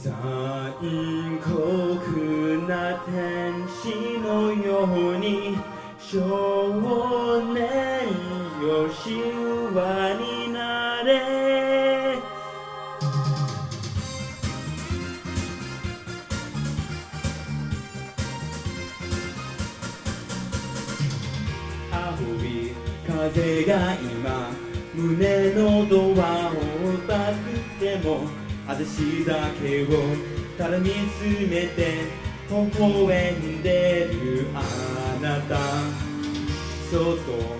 残酷な天使のように少年よ神話になれ。青い風が今胸のドアを私だけをただ見つめて微笑んでるあなたそっと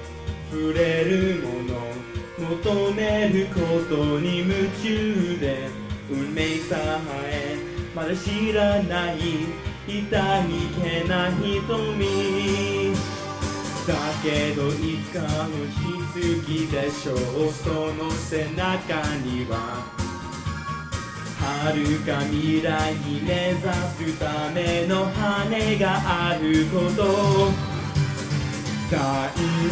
触れるもの求めることに夢中で運命さえまだ知らない痛みけな瞳だけどいつかの日月でしょう。その背中には遥か未来に目指すための羽があること。残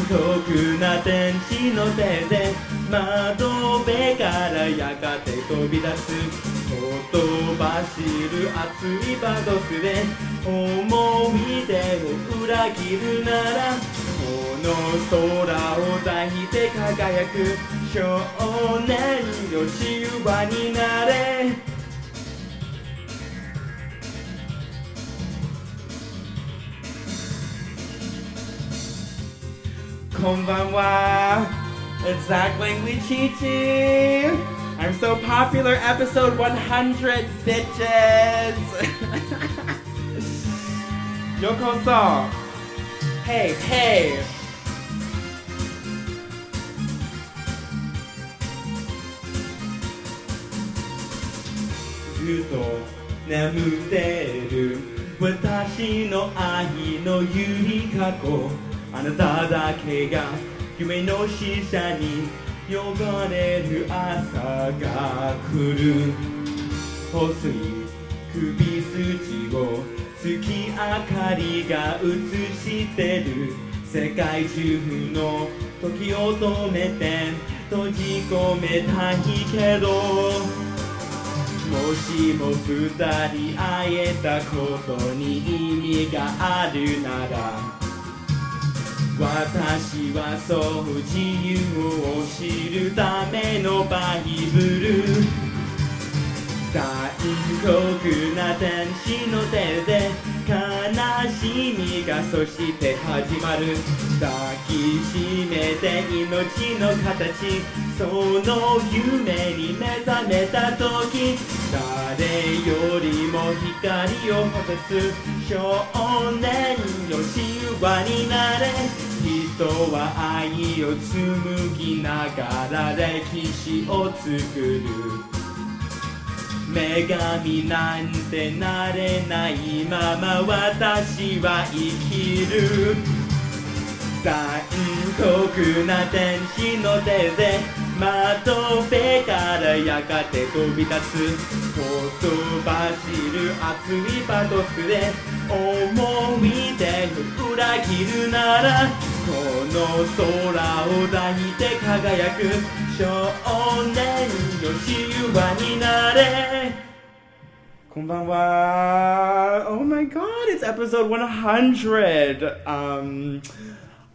酷な天使の手で窓辺からやがて飛び出す。ほとばしる熱いバドスで思い出を裏切るならこの空を抱いて輝く。少年よ神話になれこんばんは It's Zach Langley Chichi I'm so popular episode 100 bitches ようこそ Hey hey ずと眠ってる私の愛のゆりかごあなただけが夢の使者に呼ばれる朝が来る。細い首筋を月明かりが映してる。世界中の時を止めて閉じ込めたいけど。もしも二人会えたことに意味があるなら私はそう自由を知るためのバイブル。残酷な天使の手で悲しみがそして始まる。抱きしめて命の形。その夢に目覚めた時。誰よりも光を放つ。少年よ神話になれ。人は愛を紡ぎながら歴史を作る。女神なんてなれないまま私は生きる。残酷な天使の手で窓辺からやがて飛び立つほとばしる熱いバトスで思い出を裏切るならこの空を抱いて輝く少年よ神話になれこんばんは Oh my god, it's episode 100! Um,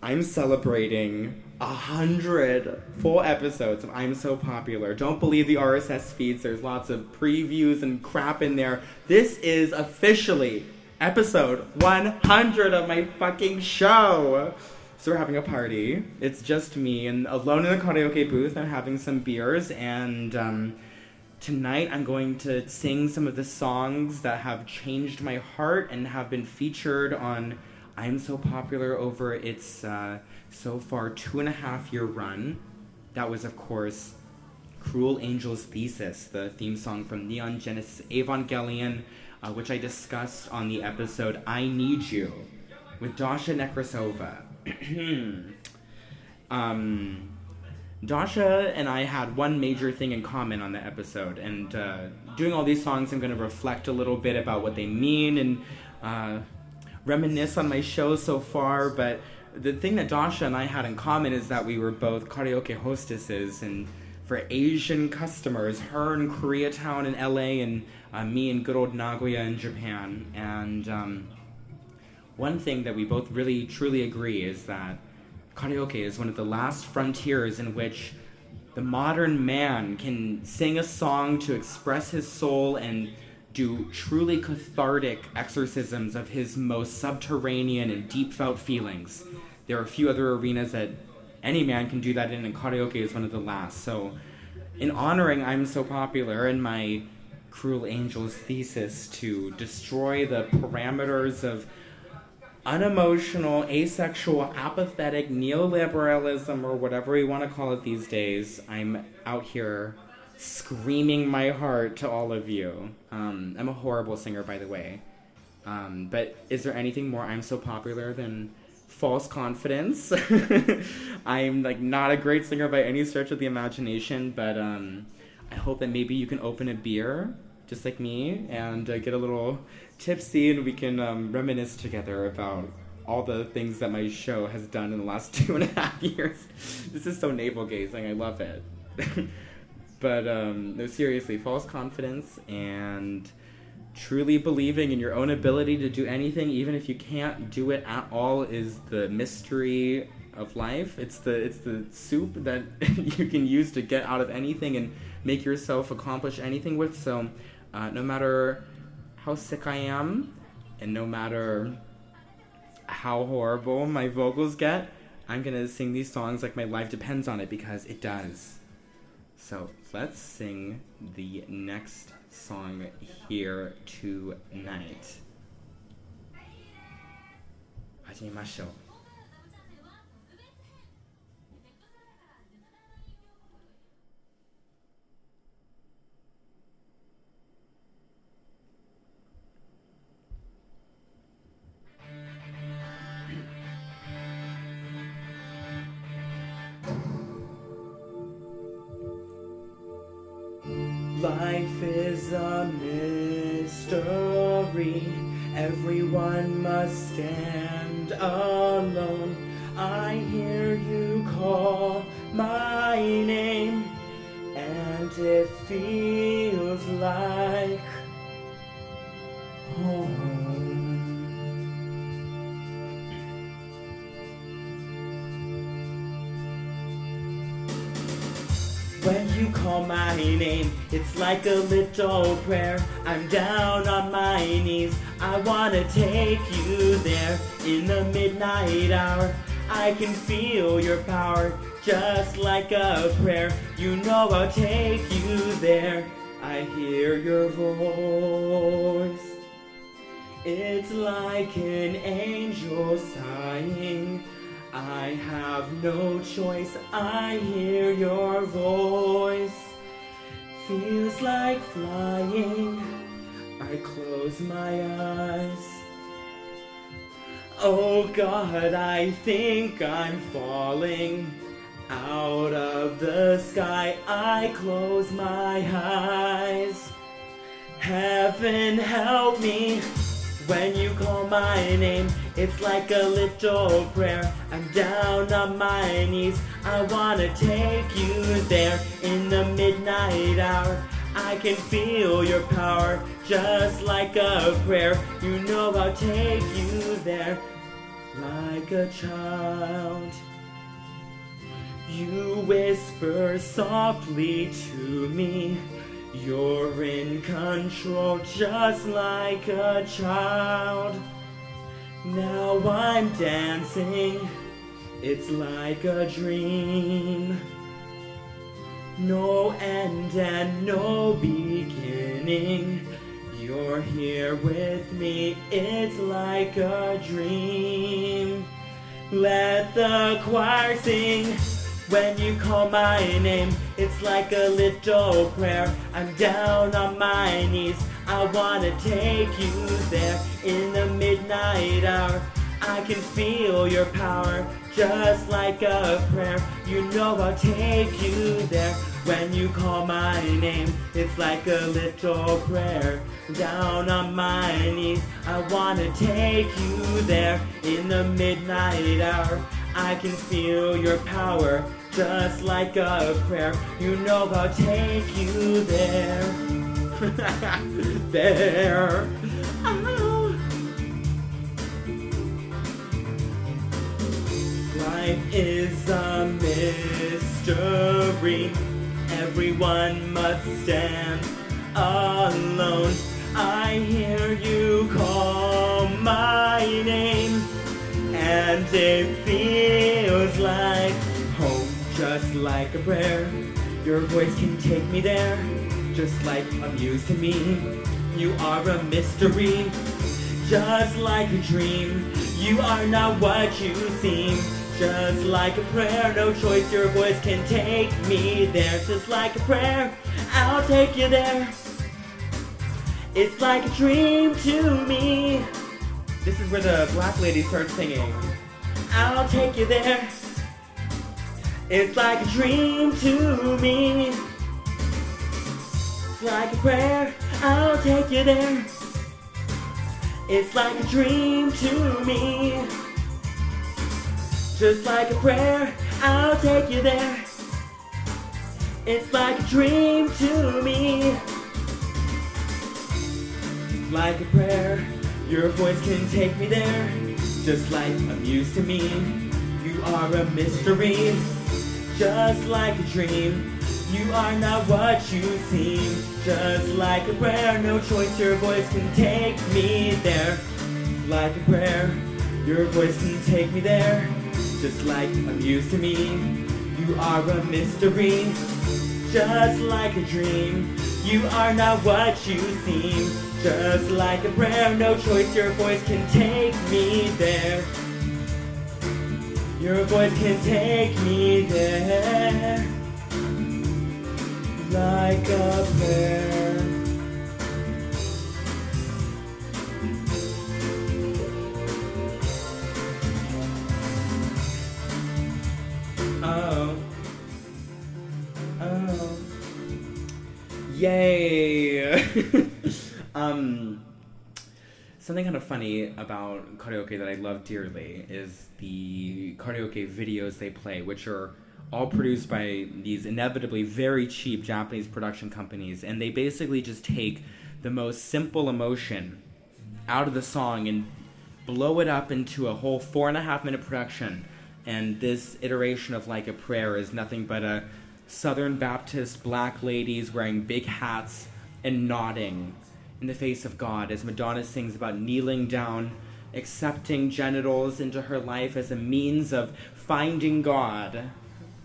I'm celebrating a hundred full episodes of I'm So Popular. Don't believe the RSS feeds, there's lots of previews and crap in there. This is officially episode 100 of my fucking show! So we're having a party. It's just me and alone in the karaoke booth. I'm having some beers and um, tonight I'm going to sing some of the songs that have changed my heart and have been featured on I'm So Popular over its uh, so far two and a half year run. That was, of course, Cruel Angel's Thesis, the theme song from Neon Genesis Evangelion, uh, which I discussed on the episode I Need You with Dasha Nekrasova. um, Dasha and I had one major thing in common on the episode, and uh, doing all these songs, I'm going to reflect a little bit about what they mean and uh, reminisce on my shows so far. But the thing that Dasha and I had in common is that we were both karaoke hostesses, and for Asian customers, her in Koreatown in LA, and uh, me in good old Nagoya in Japan. And um, one thing that we both really truly agree is that karaoke is one of the last frontiers in which the modern man can sing a song to express his soul and do truly cathartic exorcisms of his most subterranean and deep felt feelings. There are a few other arenas that any man can do that in, and karaoke is one of the last. So, in honoring I'm So Popular and my Cruel Angels thesis to destroy the parameters of unemotional, asexual, apathetic neoliberalism, or whatever we want to call it these days, I'm out here screaming my heart to all of you. Um, I'm a horrible singer, by the way. Um, but is there anything more I'm so popular than false confidence? I'm like not a great singer by any stretch of the imagination, but um, I hope that maybe you can open a beer just like me and uh, get a little tipsy and we can um, reminisce together about all the things that my show has done in the last two and a half years. this is so navel gazing. I love it. but um, no, seriously, false confidence and truly believing in your own ability to do anything, even if you can't do it at all, is the mystery of life. It's the it's the soup that you can use to get out of anything and make yourself accomplish anything with. So, uh, no matter how sick I am, and no matter how horrible my vocals get, I'm gonna sing these songs like my life depends on it because it does. So let's sing the next song here tonight. 始めましょう。 Life is a mystery. Everyone must stand alone. I hear you call my name, and it feels like home. When you call my name, it's like a little prayer. I'm down on my knees. I wanna take you there in the midnight hour. I can feel your power just like a prayer. You know I'll take you there. I hear your voice. It's like an angel sighing. I have no choice, I hear your voice. Feels like flying, I close my eyes. Oh God, I think I'm falling out of the sky. I close my eyes. Heaven help me. When you call my name, it's like a little prayer. I'm down on my knees. I wanna take you there in the midnight hour. I can feel your power just like a prayer. You know I'll take you there like a child. You whisper softly to me. You're in control just like a child. Now I'm dancing, it's like a dream. No end and no beginning. You're here with me, it's like a dream. Let the choir sing. When you call my name, it's like a little prayer. I'm down on my knees. I wanna take you there in the midnight hour. I can feel your power just like a prayer. You know I'll take you there when you call my name. It's like a little prayer. Down on my knees, I wanna take you there in the midnight hour. I can feel your power just like a prayer. You know I'll take you there. there. Oh. Life is a mystery. Everyone must stand alone. I hear you call my name, and it feels like just like a prayer. Your voice can take me there, just like a muse to me. You are a mystery, just like a dream. You are not what you seem. Just like a prayer, no choice, your voice can take me there. Just like a prayer, I'll take you there. It's like a dream to me. This is where the black lady starts singing. I'll take you there. It's like a dream to me. It's like a prayer. I'll take you there. It's like a dream to me. Just like a prayer, I'll take you there. It's like a dream to me. It's like a prayer, your voice can take me there. Just like a muse to me, you are a mystery. Just like a dream, you are not what you seem. Just like a prayer, no choice, your voice can take me there. Like a prayer, your voice can take me there. Just like a muse to me, you are a mystery. Just like a dream, you are not what you seem. Just like a prayer, no choice, your voice can take me there. Your voice can take me there. Like a prayer. Oh. Oh. Yay! um, something kind of funny about karaoke that I love dearly is the karaoke videos they play, which are all produced by these inevitably very cheap Japanese production companies, and they basically just take the most simple emotion out of the song and blow it up into a whole four and a half minute production. And this iteration of Like a Prayer is nothing but a Southern Baptist black ladies wearing big hats and nodding in the face of God as Madonna sings about kneeling down, accepting genitals into her life as a means of finding God.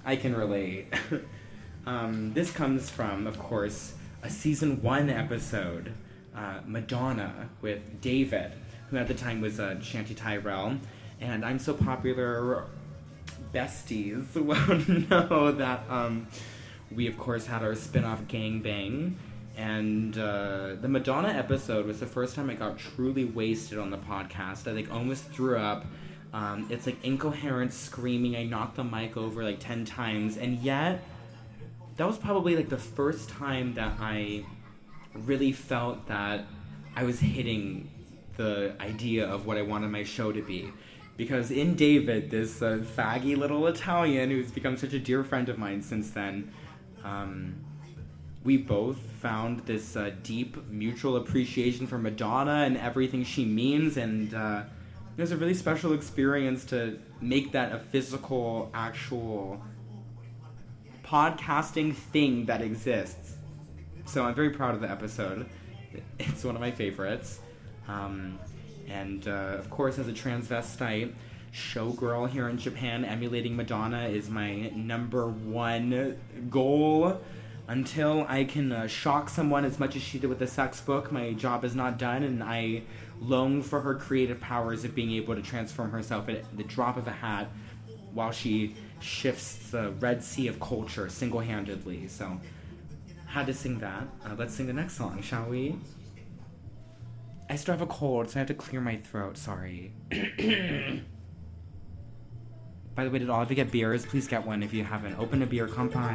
I can relate. um, this comes from, of course, a season one episode, uh, Madonna with David, who at the time was uh, Shanty Tyrell. And I'm so popular besties will know that um, we, of course, had our spin off Gang Bang. And uh, the Madonna episode was the first time I got truly wasted on the podcast. I like almost threw up. Um, it's like incoherent screaming. I knocked the mic over like 10 times. And yet, that was probably like the first time that I really felt that I was hitting the idea of what I wanted my show to be because in David, this uh, faggy little Italian who's become such a dear friend of mine since then, um, we both found this uh, deep mutual appreciation for Madonna and everything she means, and uh, it was a really special experience to make that a physical, actual podcasting thing that exists. So I'm very proud of the episode. It's one of my favorites. Um, and uh, of course, as a transvestite showgirl here in Japan, emulating Madonna is my number one goal. Until I can uh, shock someone as much as she did with the sex book, my job is not done, and I long for her creative powers of being able to transform herself at the drop of a hat while she shifts the Red Sea of culture single handedly. So, had to sing that. Uh, let's sing the next song, shall we? I still have a cold, so I have to clear my throat. Sorry. By the way, did all of you get beers? Please get one if you haven't. Open a beer, come は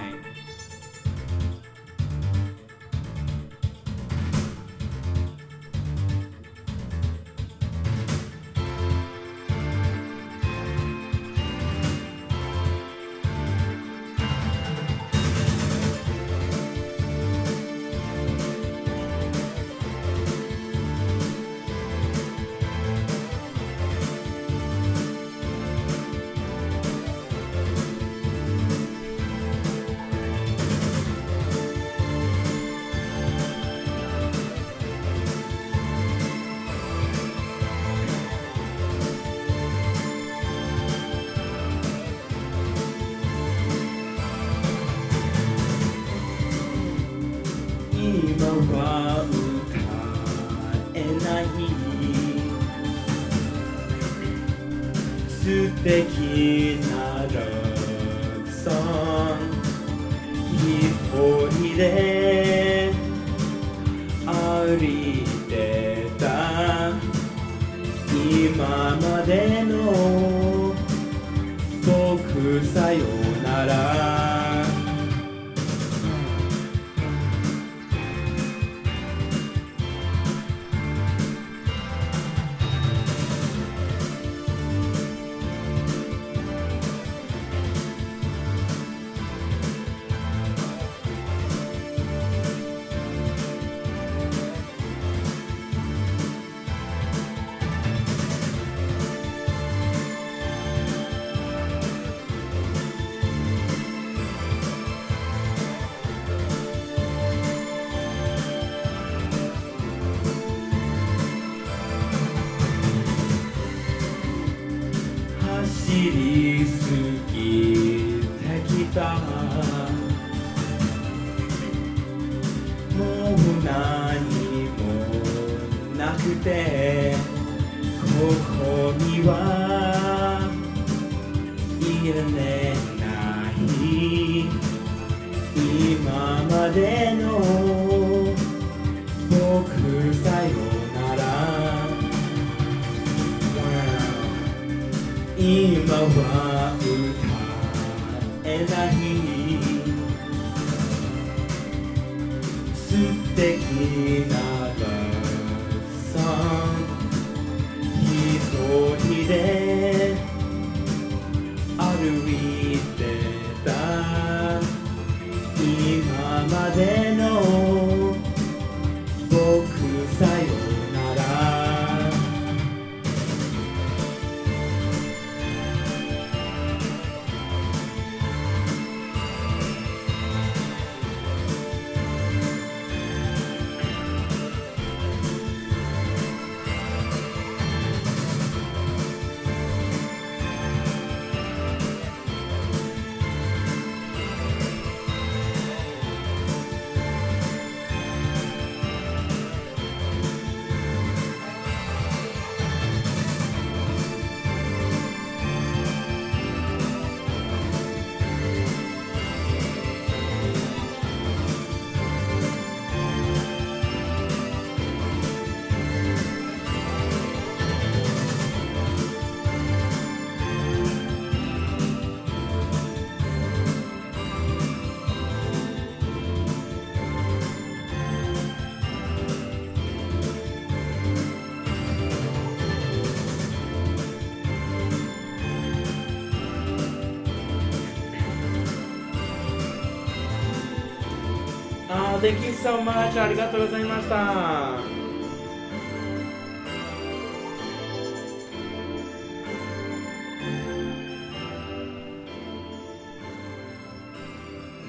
thank you so much. Arigatou gozaimashita.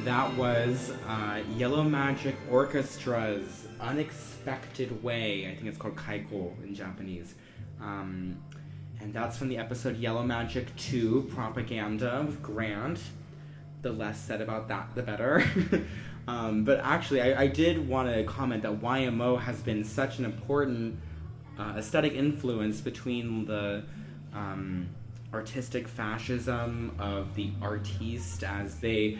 That was uh, Yellow Magic Orchestra's Unexpected Way. I think it's called Kaiko in Japanese. Um, and that's from the episode Yellow Magic 2 Propaganda with Grant. The less said about that, the better. um, but actually, I, I did want to comment that YMO has been such an important uh, aesthetic influence between the um, artistic fascism of the artiste as they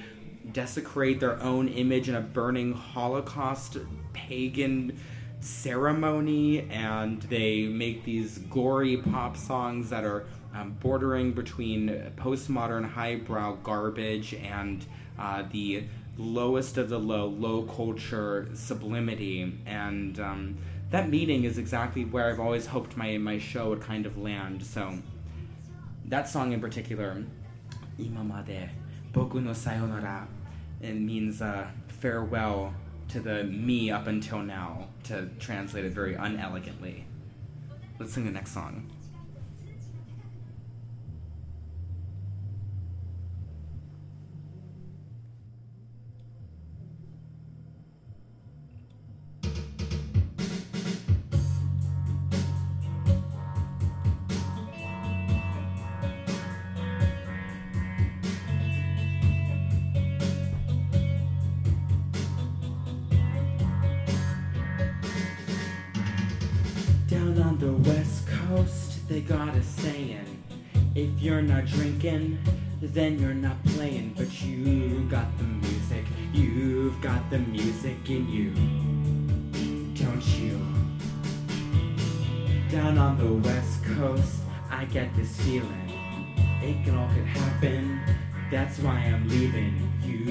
desecrate their own image in a burning Holocaust pagan ceremony, and they make these gory pop songs that are um, bordering between postmodern highbrow garbage and uh, the lowest of the low, low culture sublimity. And um, that meeting is exactly where I've always hoped my, my show would kind of land. So that song in particular, Imamade, Boku no Sayonara, it means uh, farewell to the me up until now, to translate it very unelegantly. Let's sing the next song. Then you're not playing. But you got the music, you've got the music in you, don't you? Down on the west coast, I get this feeling. It can all could happen. That's why I'm leaving you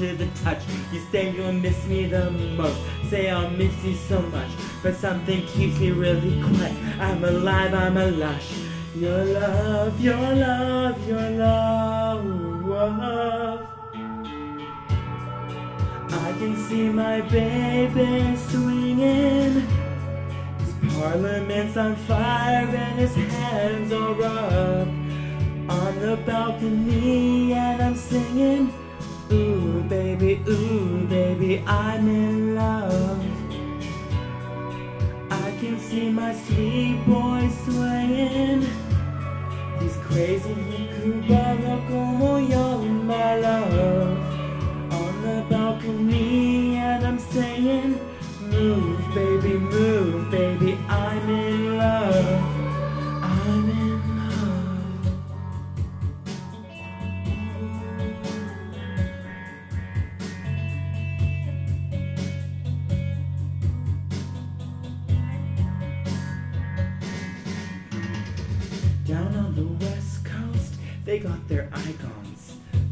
to the touch. You say you'll miss me the most. Say I'll miss you so much. But something keeps me really quiet. I'm alive, I'm a lush. Your love, your love, your love. I can see my baby swinging. His parliament's on fire and his hands are up on the balcony and I'm singing. Ooh, baby, ooh, baby, I'm in love. I can see my sweet boy swaying. He's crazy, he cubano como yo, my love. On the balcony and I'm saying, move,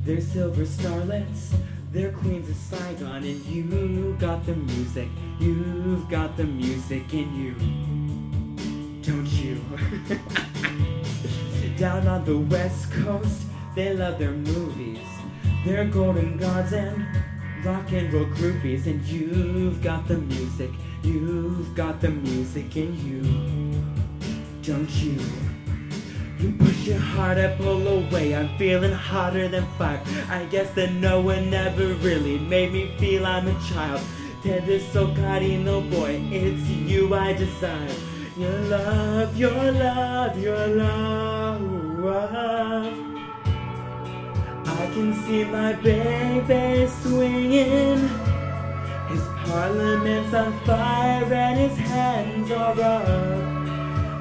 their silver starlets, they're queens of Saigon, and you got the music, you've got the music in you, don't you? Down on the west coast, they love their movies, their golden gods and rock and roll groupies, and you've got the music, you've got the music in you, don't you? You push your heart, I pull away. I'm feeling hotter than fire. I guess that no one ever really made me feel I'm a child. Te so no boy, it's you I desire. Your love, your love, your love. I can see my baby swinging. His parliament's on fire and his hands are up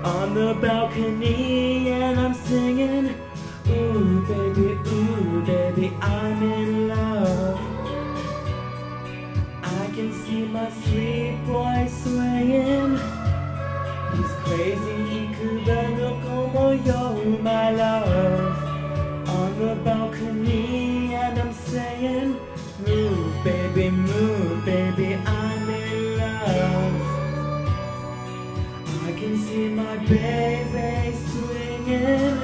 on the balcony and I'm singing. Ooh, baby, ooh, baby, I'm in love. I can see my sweet boy swaying. He's crazy, he cubano como yo, my love. On the balcony and I'm saying, move, baby, move, see my baby swinging.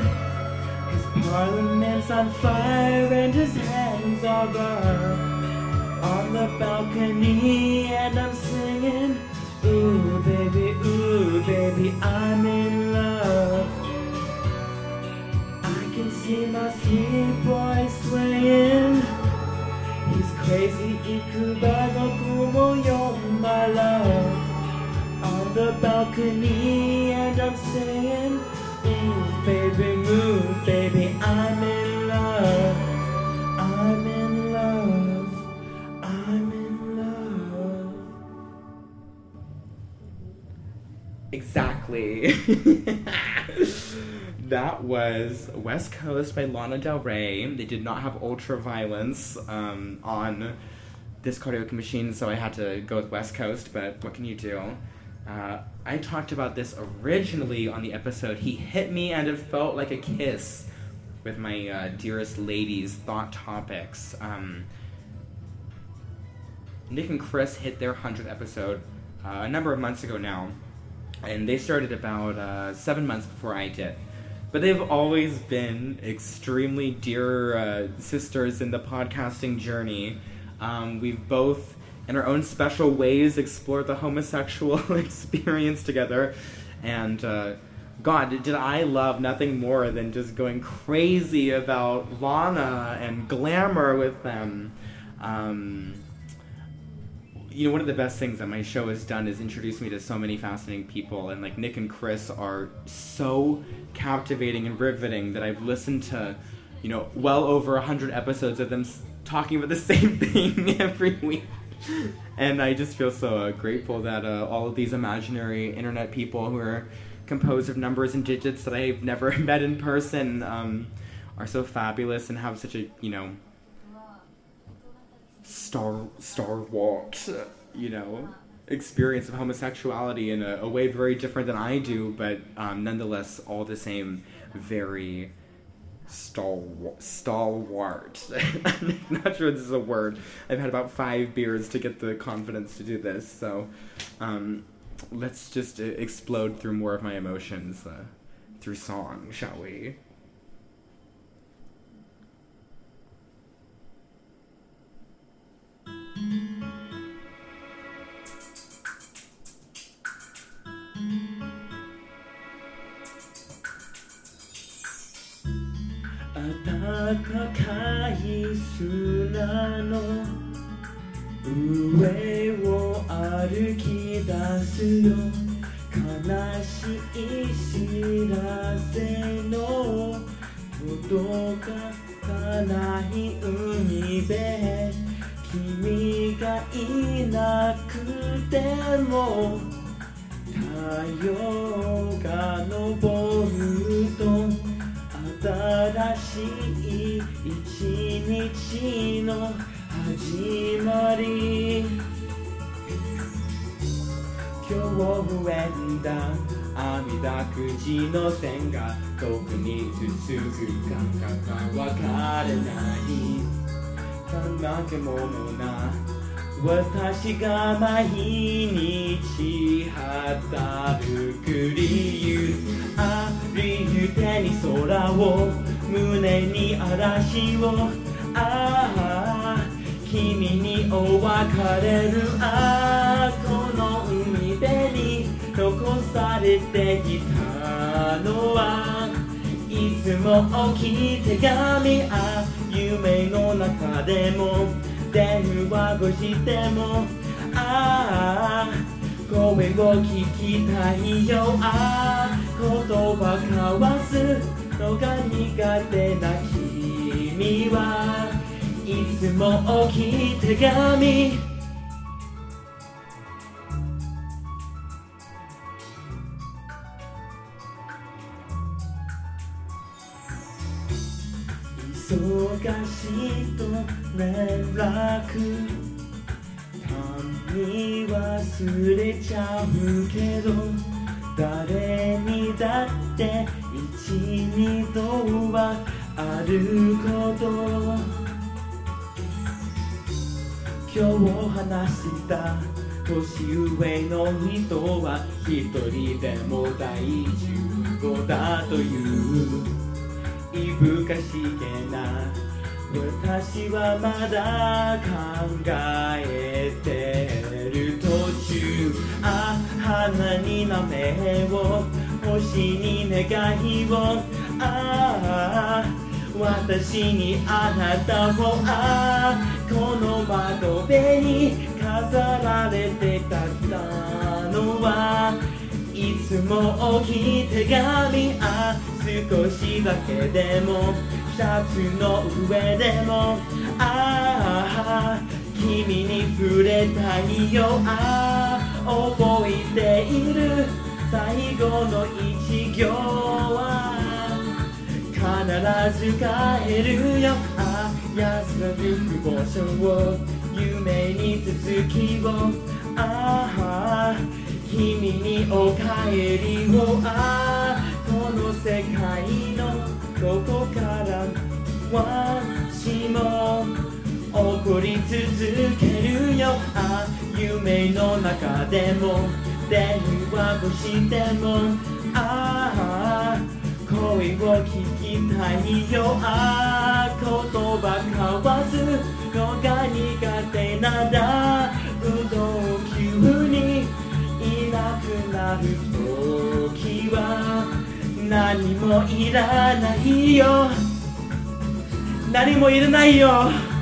His parliament's on fire and his hands are up on the balcony, and I'm singing. Ooh, baby, ooh, baby, I'm in love. I can see my sweet boy swaying. He's crazy, Ikubano como yo, my love on the balcony That was West Coast by Lana Del Rey. They did not have Ultraviolence um, on this karaoke machine, so I had to go with West Coast, but what can you do? Uh, I talked about this originally on the episode He Hit Me and It Felt Like a Kiss with my uh, Dearest Ladies thought topics. Um, Nick and Chris hit their 100th episode uh, a number of months ago now, and they started about uh, seven months before I did. But they've always been extremely dear uh, sisters in the podcasting journey. Um, we've both in our own special ways explored the homosexual experience together. And uh, God, did I love nothing more than just going crazy about Lana and glamour with them. Um, you know, one of the best things that my show has done is introduce me to so many fascinating people, and like Nick and Chris are so captivating and riveting that I've listened to, you know, well over a hundred episodes of them talking about the same thing every week. And I just feel so uh, grateful that uh, all of these imaginary internet people who are composed of numbers and digits that I've never met in person um, are so fabulous and have such a, you know, star star walked, you know, experience of homosexuality in a, a way very different than I do, but um, nonetheless all the same very stalwart. stalwart. Not sure this is a word. I've had about five beers to get the confidence to do this, so um, let's just uh, explode through more of my emotions uh, through song, shall we? 暖かい砂の上を歩き出すよ。悲しい知らせの届かない海で君がいなくても太陽が昇ると新しい一日の始まり。今日縁だ網だくじの線が遠くに続く感覚が分か。らない怠け者な。私が毎日働く理由。ありゆてに空を胸に嵐を。ああ君に追わかれる。あこの海辺に残されてきたのは。いつも大きい手紙あ夢の中でも電話をしてもああ声を聞きたいよ。ああ言葉交わすのが苦手な君はいつも大きい手紙忙しいと連絡。たに忘れちゃうけど誰にだって一二度はあること。今日話した年上の人は一人でも大丈夫だという。いぶかしげな。私はまだ考えてる途中。あ花になめを星に願いを。ああ私にあなたを。ああこの窓辺に飾られてたのはいつも大きい手紙あ少しだけでもシャツの上でも。ああ君に触れたいよ。ああ覚えている最後の一行は必ず帰るよ。あ安らぐ不防所を夢に続きを。ああ君にお帰りをああこの世界のどこからわしも起こり続けるよ。あ夢の中でも電話をしても。ああ声を聞きたいよ。ああ言葉交わすのが苦手なんだうどんなる時は何もいらないよ。何もいらないよ。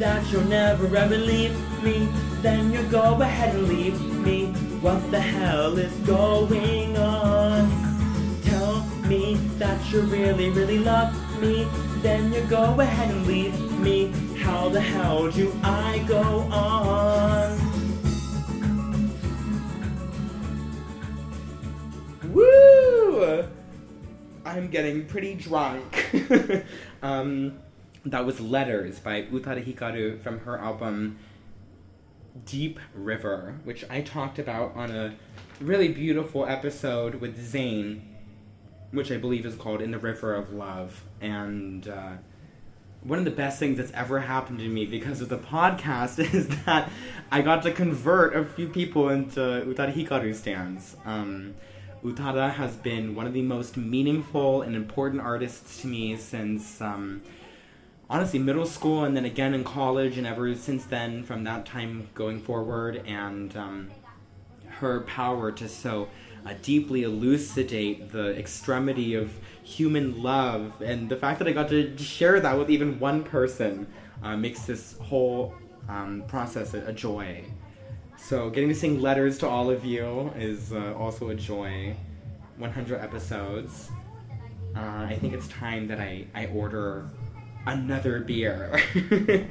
That you'll never ever leave me, then you go ahead and leave me. What the hell is going on? Tell me that you really, really love me, then you go ahead and leave me. How the hell do I go on? Woo! I'm getting pretty drunk. um, that was Letters by Utada Hikaru from her album Deep River, which I talked about on a really beautiful episode with Zane, which I believe is called In the River of Love. And uh, one of the best things that's ever happened to me because of the podcast is that I got to convert a few people into Utada Hikaru stands. Um, Utada has been one of the most meaningful and important artists to me since, um, honestly, middle school and then again in college and ever since then, from that time going forward. And um, her power to so uh, deeply elucidate the extremity of human love and the fact that I got to share that with even one person uh, makes this whole um, process a, a joy. So getting to sing letters to all of you is uh, also a joy. 100 episodes. Uh, I think it's time that I, I order another beer.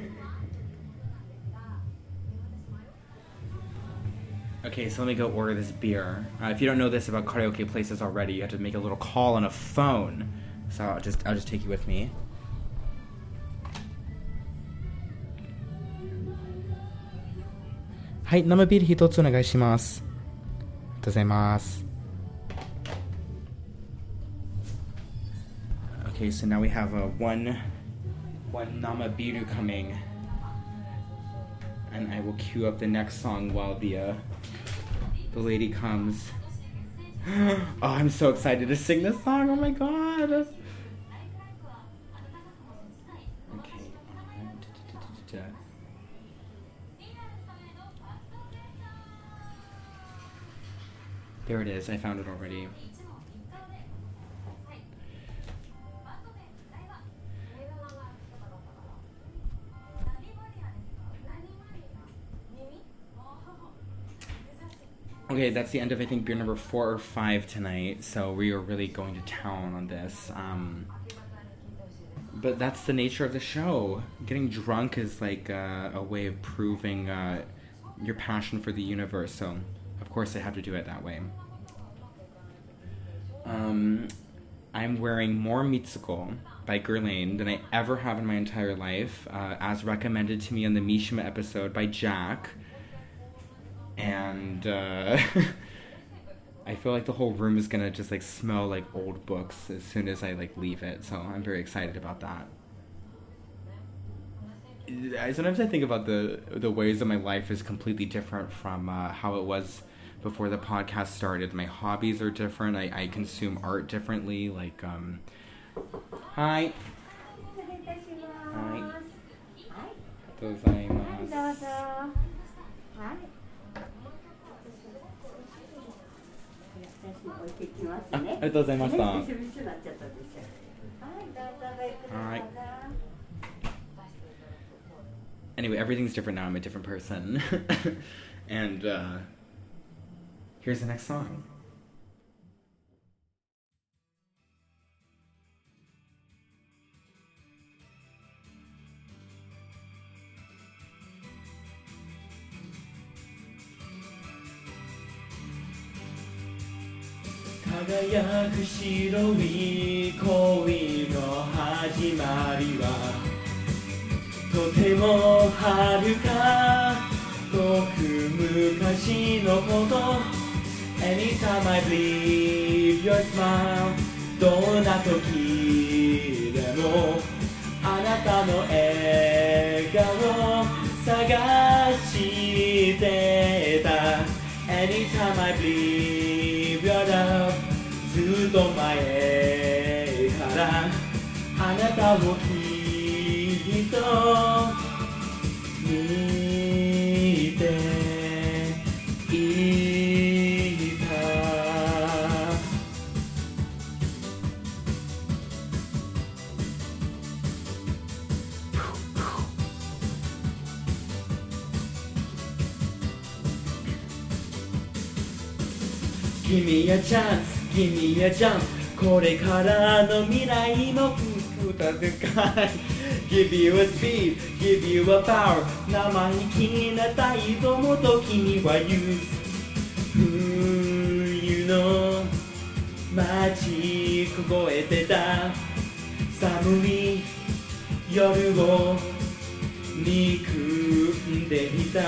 okay, so let me go order this beer. Uh, if you don't know this about karaoke places already, you have to make a little call on a phone. So I'll just I'll just take you with me. Hi, 生ビール一つお願いします。ありがとうございます。Okay, so now we have a one one Nama Biru coming. And I will cue up the next song while the uh, the lady comes. Oh, I'm so excited to sing this song. Oh my god. Okay. There it is. I found it already. Okay, that's the end of I think beer number four or five tonight. So we are really going to town on this. Um, but that's the nature of the show. Getting drunk is like uh, a way of proving uh, your passion for the universe. So of course I have to do it that way. Um, I'm wearing more Mitsouko by Guerlain than I ever have in my entire life, uh, as recommended to me on the Mishima episode by Jack and uh, I feel like the whole room is gonna just like smell like old books as soon as I like leave it. So I'm very excited about that. Sometimes I think about the the ways that my life is completely different from uh, how it was before the podcast started. My hobbies are different. I, I consume art differently. Like um, hi. 失礼 いたします。はいはい。どうございはい、ますどうぞ。はい。私も置いてきますあね。ありがとうございましたねびしょびしょになっちゃったでしょ。はい、どうぞごゆっくりどうぞ。はい anyway, everything's different now. I'm a different person. and uh, here's the next song.「 君 a chance これからの未来も歌でかい。Give you a speed Give you a power. 生意気な態度も時には use 冬の街凍えてた。寒い夜を憎んでいた。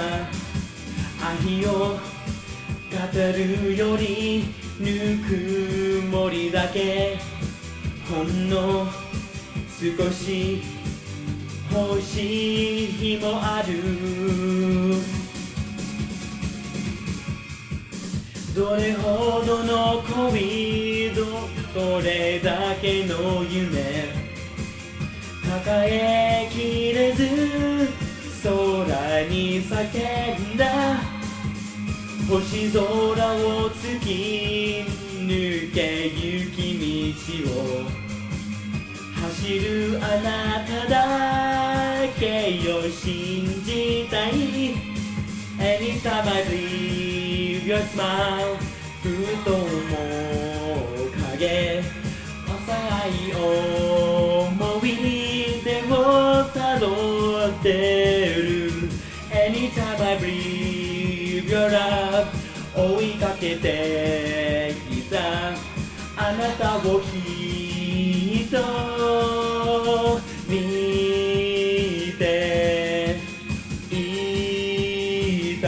愛を語るよりぬくもりだけ。ほんの少し欲しい日もある。どれほどの恋どどれだけの夢。抱えきれず空に叫んだ。星空を突きけ行き道を走るあなただけを信じたい Anytime I leave your smile ふとも影浅い思い出をたどってる Anytime I breathe your love 追いかけてなたをきっと見ていた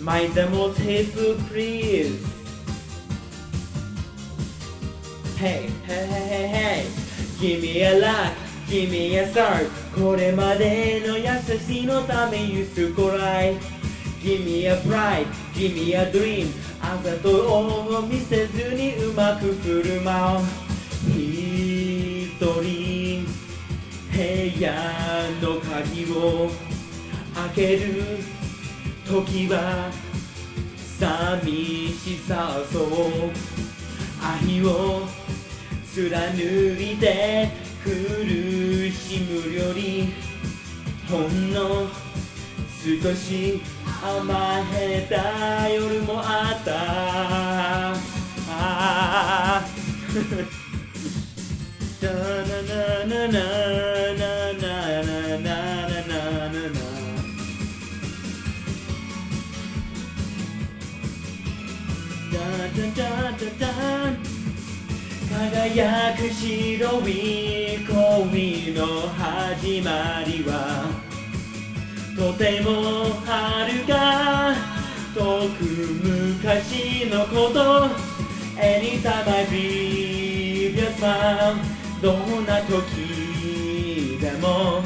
Mind the multiple please Hey, hey, hey, hey, hey Give me a luck, give me a start これまでの優しのため You still cry Give me a pride, give me a dream あざとを見せずにうまく振る舞う。一人部屋の鍵を開ける時は寂しさそう。愛を貫いて苦しむよりほんの少し甘えた。夜もあった。あなななななななななななな輝く白い恋の始まりはとても遥か遠く昔のこと Anytime I be your son どんな時でも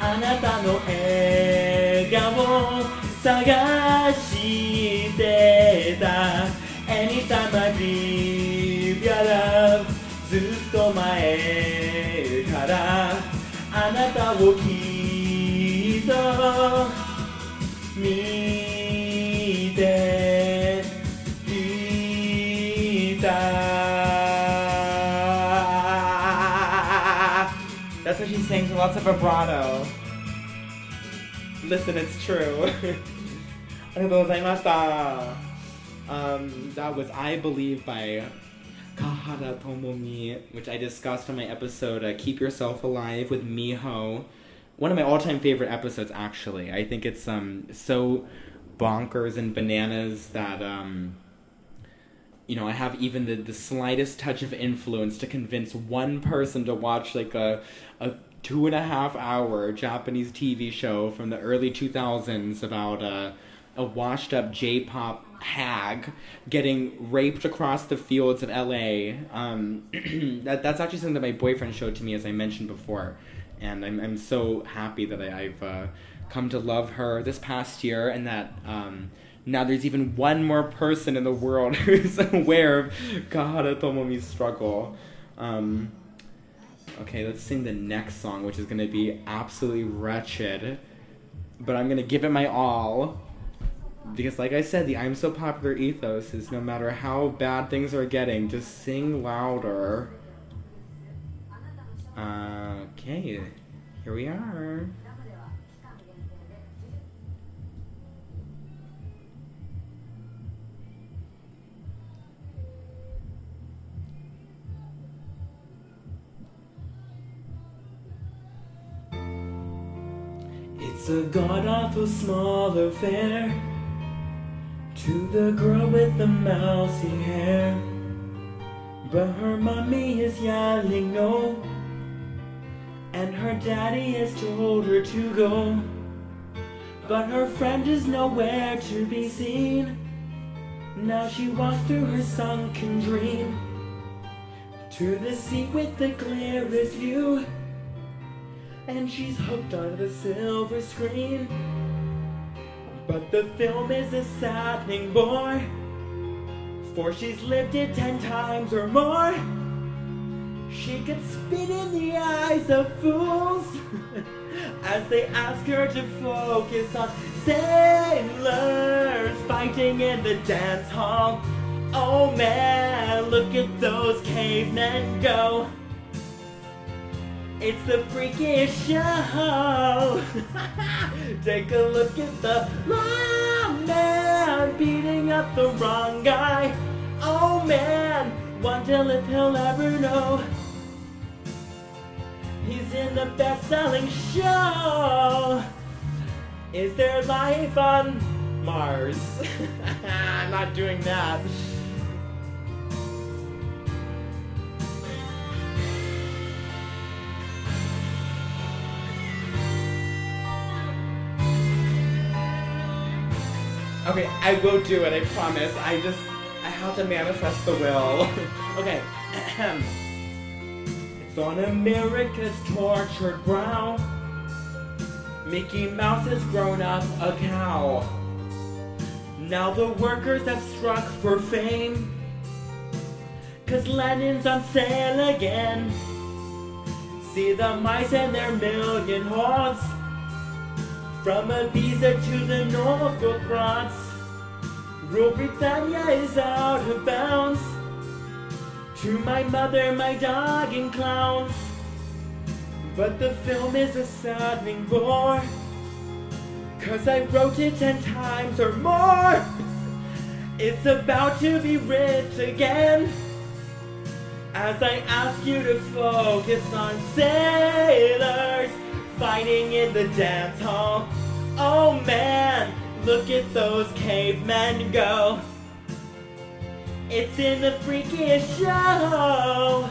あなたの笑顔探してた Anytime I be your love と前からあなたをきっと見ていた That's what she sings with lots of vibrato. Listen, it's true. ありがとうございました。Um, that was I Believe by Kahara Tomomi, which I discussed on my episode uh, Keep Yourself Alive with Miho. One of my all time favorite episodes, actually. I think it's um, so bonkers and bananas that. Um, you know, I have even the, the slightest touch of influence to convince one person to watch like a, a two and a half hour Japanese TV show from the early 2000s about a, a washed up J pop hag getting raped across the fields of LA. Um, that, that's actually something that my boyfriend showed to me, as I mentioned before. And I'm, I'm so happy that I, I've uh, come to love her this past year and that. Um, now there's even one more person in the world who's aware of Kahara Tomomi's struggle. Um, okay, let's sing the next song, which is going to be absolutely wretched. But I'm going to give it my all because like I said, the I'm so popular ethos is no matter how bad things are getting, just sing louder. Uh, okay, here we are. It's a god awful small affair to the girl with the mousy hair. But her mommy is yelling no, and her daddy has told her to go. But her friend is nowhere to be seen. Now she walks through her sunken dream to the sea with the clearest view. And she's hooked on the silver screen. But the film is a saddening bore, for she's lived it ten times or more. She could spit in the eyes of fools as they ask her to focus on sailors fighting in the dance hall. Oh man, look at those cavemen go. It's the freakiest show. Take a look at the long man beating up the wrong guy. Oh man, wonder if he'll ever know. He's in the best-selling show. Is there life on Mars? I'm not doing that. Okay, I will do it, I promise. I just, I have to manifest the will. okay. it's on America's tortured brow. Mickey Mouse has grown up a cow. Now the workers have struck for fame. Cause Lennon's on sale again. See the mice and their million hordes. From Ibiza to the Norfolk Broads, Rule Britannia is out of bounds. To my mother, my dog, and clowns. But the film is a saddening bore. Cause I wrote it ten times or more. It's about to be writ again. As I ask you to focus on sailors fighting in the dance hall. Oh man, look at those cavemen go. It's in the freakiest show.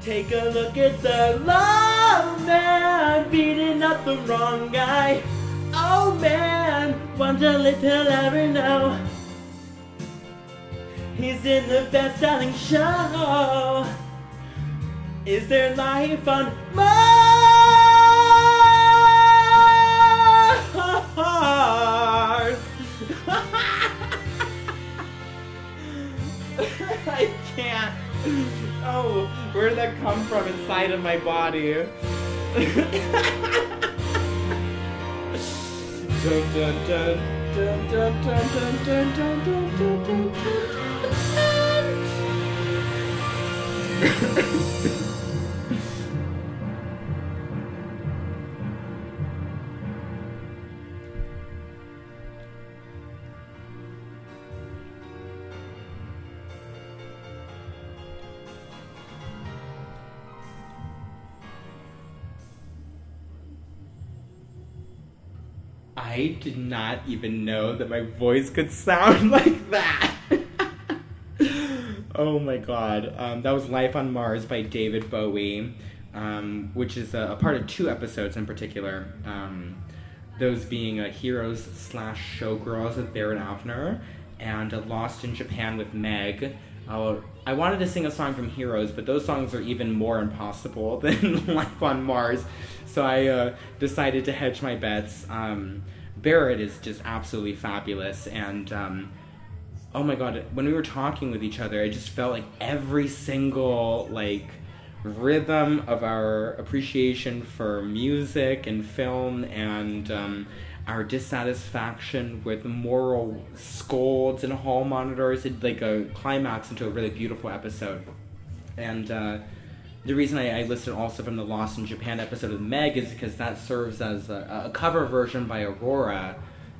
Take a look at the long man beating up the wrong guy. Oh man, wonder if he'll ever know. He's in the best-selling show. Is there life on Mars? I can't. Oh, where did that come from inside of my body? dun, dun, dun, dun, dun, dun, I did not even know that my voice could sound like that. oh my god. Um, that was Life on Mars by David Bowie, um, which is a, a, part of two episodes in particular. Um, those being uh, Heroes slash Showgirls with Baron Avner and uh, Lost in Japan with Meg. Uh, I wanted to sing a song from Heroes, but those songs are even more impossible than Life on Mars. So I uh, decided to hedge my bets. Um, Barrett is just absolutely fabulous, and um, oh my god, when we were talking with each other, I just felt like every single like rhythm of our appreciation for music and film and um, our dissatisfaction with moral scolds and hall monitors it like a climax into a really beautiful episode. And uh, the reason I, I, listed also from the Lost in Japan episode of Meg is because that serves as a, a cover version by Aurora,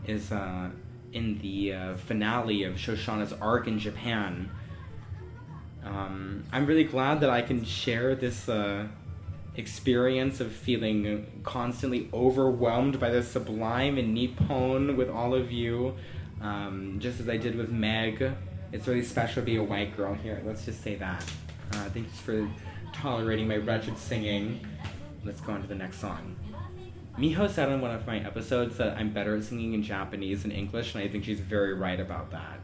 is uh, in the uh, finale of Shoshana's arc in Japan. Um, I'm really glad that I can share this uh, experience of feeling constantly overwhelmed by the sublime and Nippon with all of you, um, just as I did with Meg. It's really special to be a white girl here. Let's just say that. Uh, thanks for tolerating my wretched singing. Let's go on to the next song. Miho said on one of my episodes that I'm better at singing in Japanese than English, and I think she's very right about that.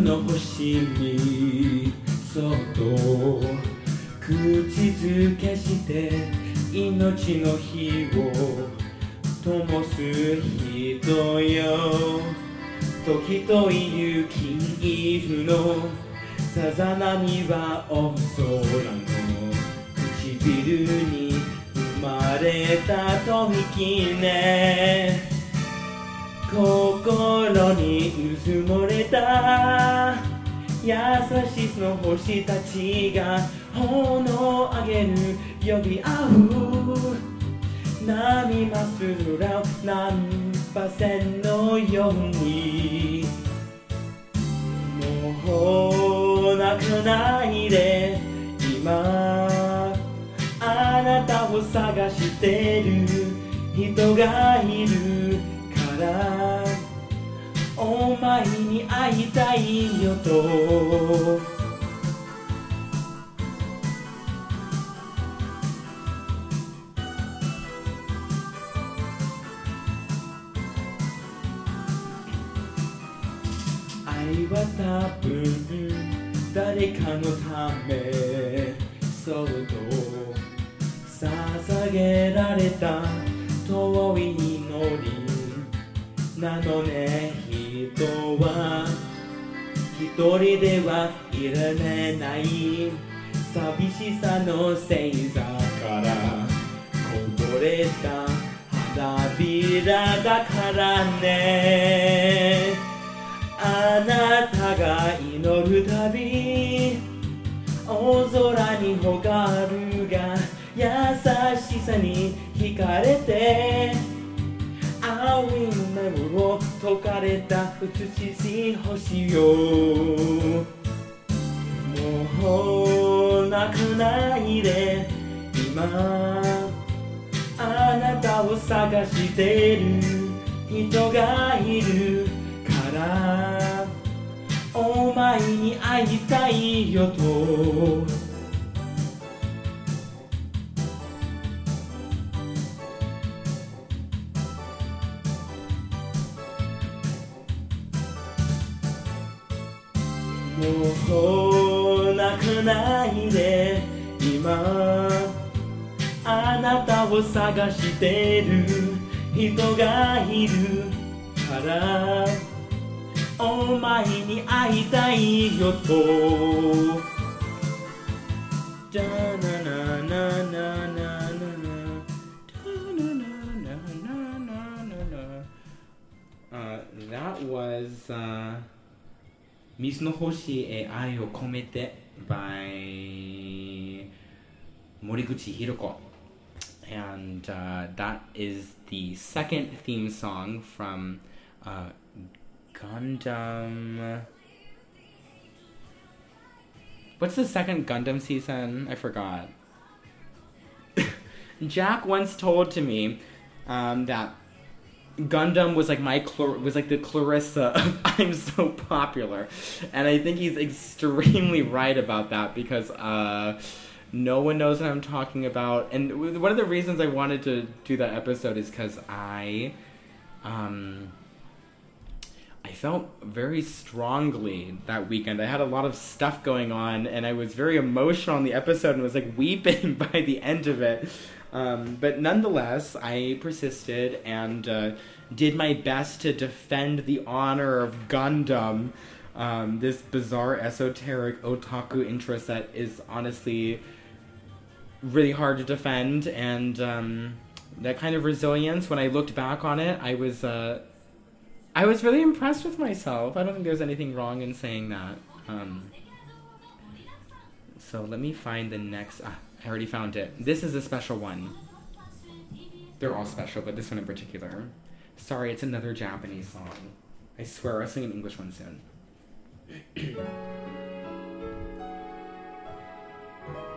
の星にそっと口づけして命の火を灯す人よ時という金色のさざ波はお空の唇に生まれたとみきね心にうずもれた。優しさの星たちが炎を上げる呼び合う。波ます空を難破線のように。もう泣かないで。今あなたを探してる。人がいる。からお前に会いたいよと。愛は多分誰かのためそっと捧げられた。なのね人は一人ではいられない寂しさの星座からこぼれた花びらだからね。あなたが祈るたび大空にほがるが優しさに惹かれて。青い胸を解かれた美しい星よ。もう泣かないで今。あなたを探してる人がいるから。お前に会いたいよと。もう泣かないで。今あなたを探してる人がいるから。お前に会いたいよと。じゃなななななな Uh, that was uh, Mizunohoshi e Ai o Komete by Moriguchi Hiroko. And uh, that is the second theme song from uh, Gundam. What's the second Gundam season? I forgot. Jack once told to me um, that Gundam was like my Clar- was like the Clarissa of I'm so popular, and I think he's extremely right about that because uh, no one knows what I'm talking about. And one of the reasons I wanted to do that episode is because I, um, I felt very strongly that weekend. I had a lot of stuff going on, and I was very emotional on the episode, and was like weeping by the end of it. Um, but nonetheless, I persisted and uh, did my best to defend the honor of Gundam, um, this bizarre esoteric otaku interest that is honestly really hard to defend. And um, that kind of resilience. When I looked back on it, I was uh, I was really impressed with myself. I don't think there's anything wrong in saying that. Um, so let me find the next. Ah, I already found it. This is a special one. They're all special, but this one in particular. Sorry, it's another Japanese song. I swear I'll sing an English one soon.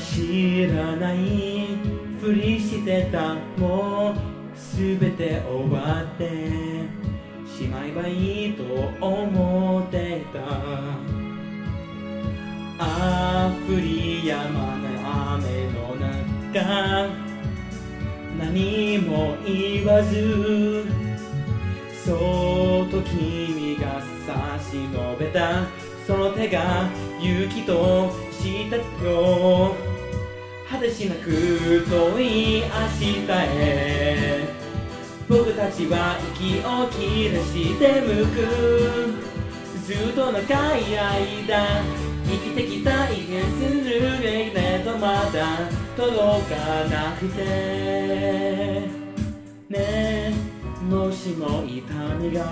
知らないふりしてたもう全て終わってしまえばいいと思ってた。あふりやまない雨の中何も言わずそっと君が差し伸べたその手が雪としたよ。果てしなく遠い明日へ僕たちは息を切らして向くずっと長い間生きてきた異変するけれどまだ届かなくてねえもしも痛みが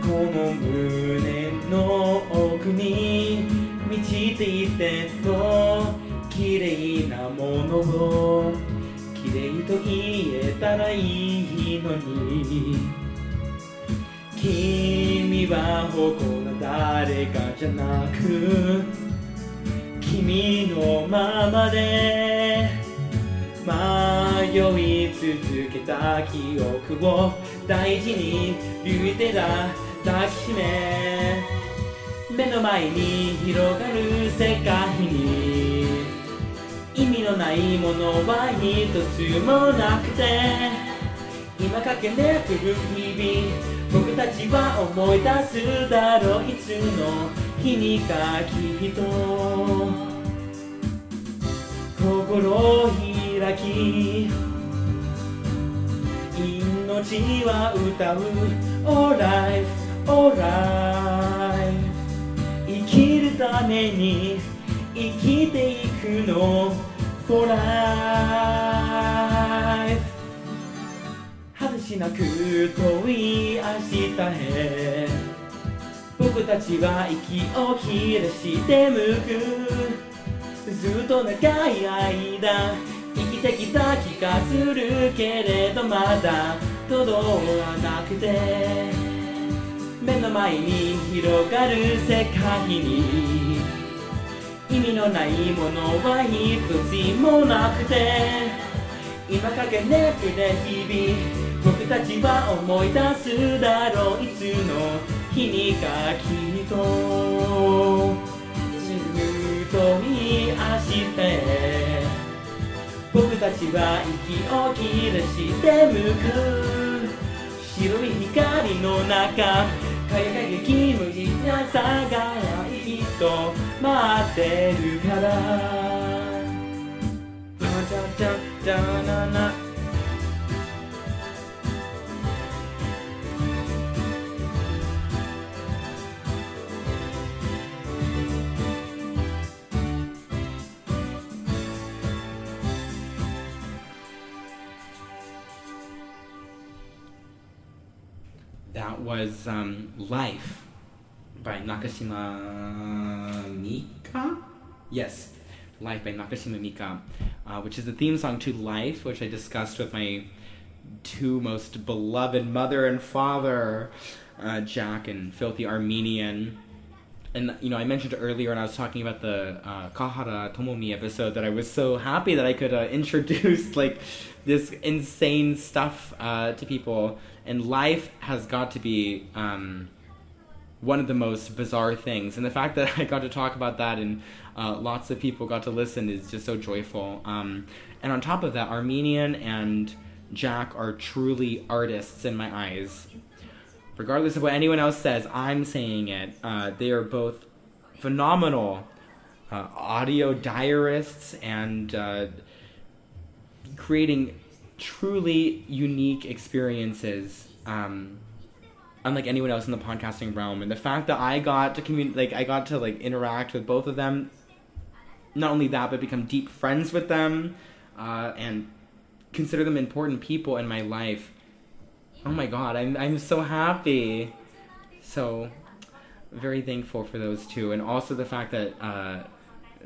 この胸の奥に満ちていてと綺麗なものを綺麗と言えたらいいのに。君は誇る誰かじゃなく君のままで迷い続けた記憶を大事に言うてだ抱きしめ。目の前に広がる世界にないものは一つもなくて。今駆け抜ける日々僕たちは思い出すだろういつの日にかきっと。心を開き命は歌う。All life, all life 生きるために生きていくの。For life. 果てしなく遠い明日へ僕たちは息を切らして向く。ずっと長い間生きてきた気がするけれどまだ届かなくて。目の前に広がる世界に。意味のないものは一つもなくて今駆け抜けて日々僕たちは思い出すだろういつの日にかきっと。遠い明日へ僕たちは息を切らして向く。白い光の中輝き無理なさがない人待ってるから「チャチャチャ」that was um, Life by Nakashima Mika. Yes, Life by Nakashima Mika, uh, which is the theme song to Life, which I discussed with my two most beloved mother and father, uh, Jack and Filthy Armenian. And you know, I mentioned earlier when I was talking about the uh, Kahara Tomomi episode that I was so happy that I could uh, introduce like this insane stuff uh, to people and life has got to be um, one of the most bizarre things. And the fact that I got to talk about that and uh, lots of people got to listen is just so joyful. Um, and on top of that, Armenian and Jack are truly artists in my eyes. Regardless of what anyone else says, I'm saying it. Uh, they are both phenomenal uh, audio diarists and uh, creating truly unique experiences. Um, unlike anyone else in the podcasting realm. And the fact that I got to communicate, like I got to like interact with both of them, not only that, but become deep friends with them, uh, and consider them important people in my life. Oh my god, I'm I'm so happy. So very thankful for those two, and also the fact that uh,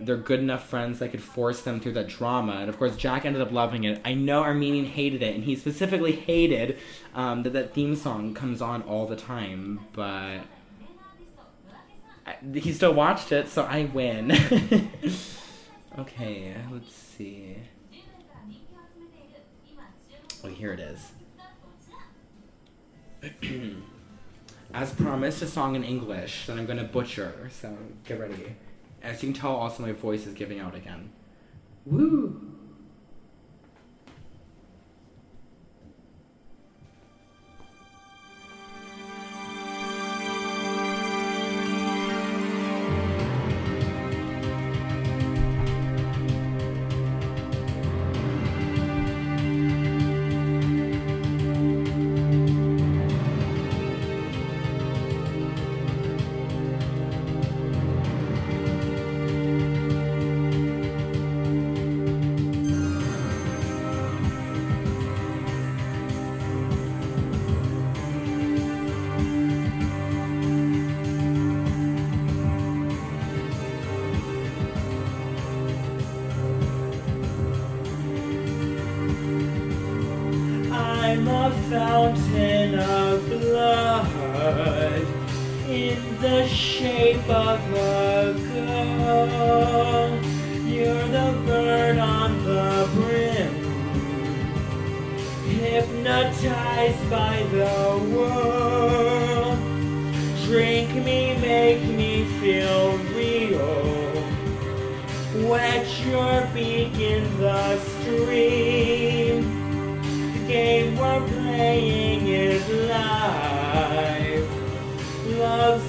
they're good enough friends that could force them through that drama. And of course, Jack ended up loving it. I know Armenian hated it, and he specifically hated um, that that theme song comes on all the time. But I, he still watched it, so I win. okay, let's see. Oh, here it is. As promised, a song in English that I'm gonna butcher, so get ready. As you can tell, also my voice is giving out again. Woo!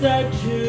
Love's a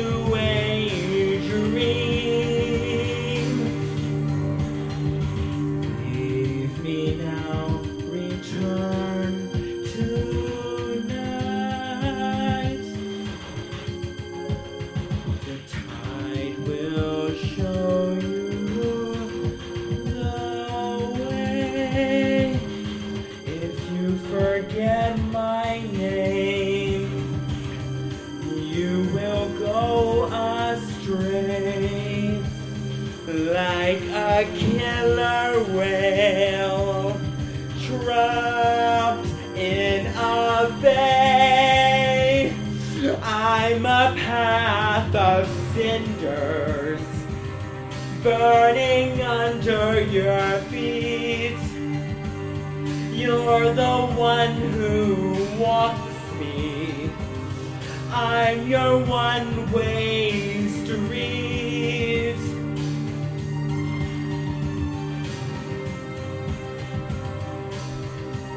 You're the one who walks me. I'm your one-way street.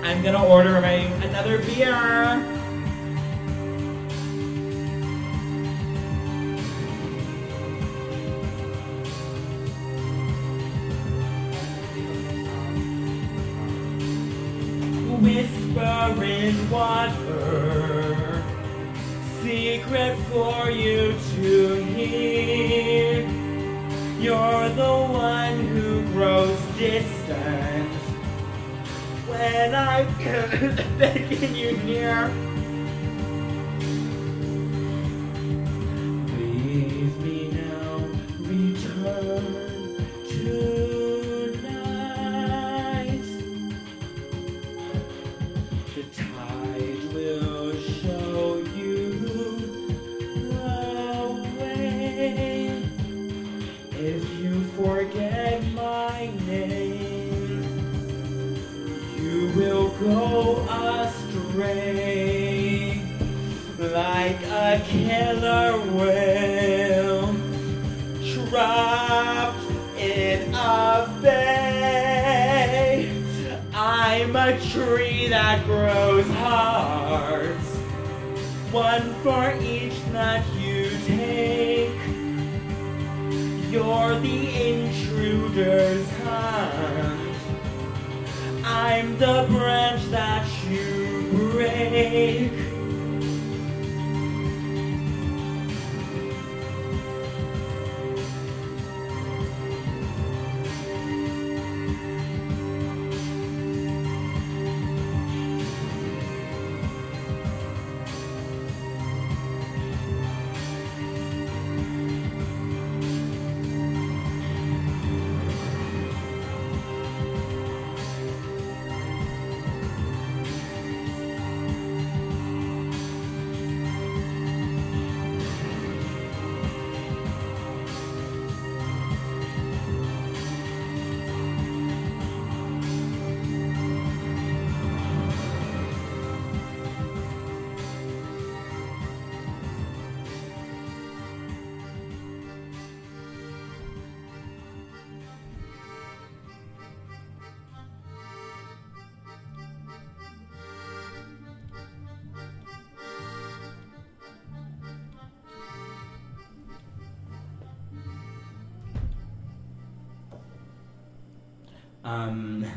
I'm gonna order my another beer. begging you near. For each that you take. You're the intruder's hand. I'm the branch that you break.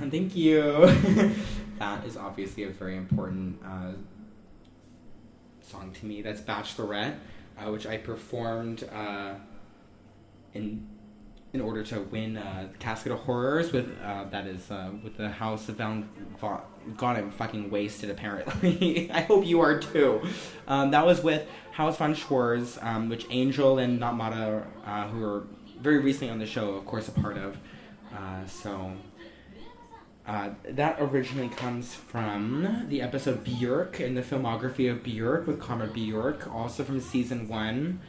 Um, thank you. that is obviously a very important uh, song to me. That's Bachelorette, uh, which I performed uh, in in order to win uh, Casket of Horrors with uh, that is uh, with the House of Val. God, I'm fucking wasted. Apparently, I hope you are too. Um, that was with House von Schwarz, um, which Angel and Natmata, uh, who are very recently on the show, of course, a part of. So uh, that originally comes from the episode Björk in the filmography of Björk with Comrade Björk, also from season one.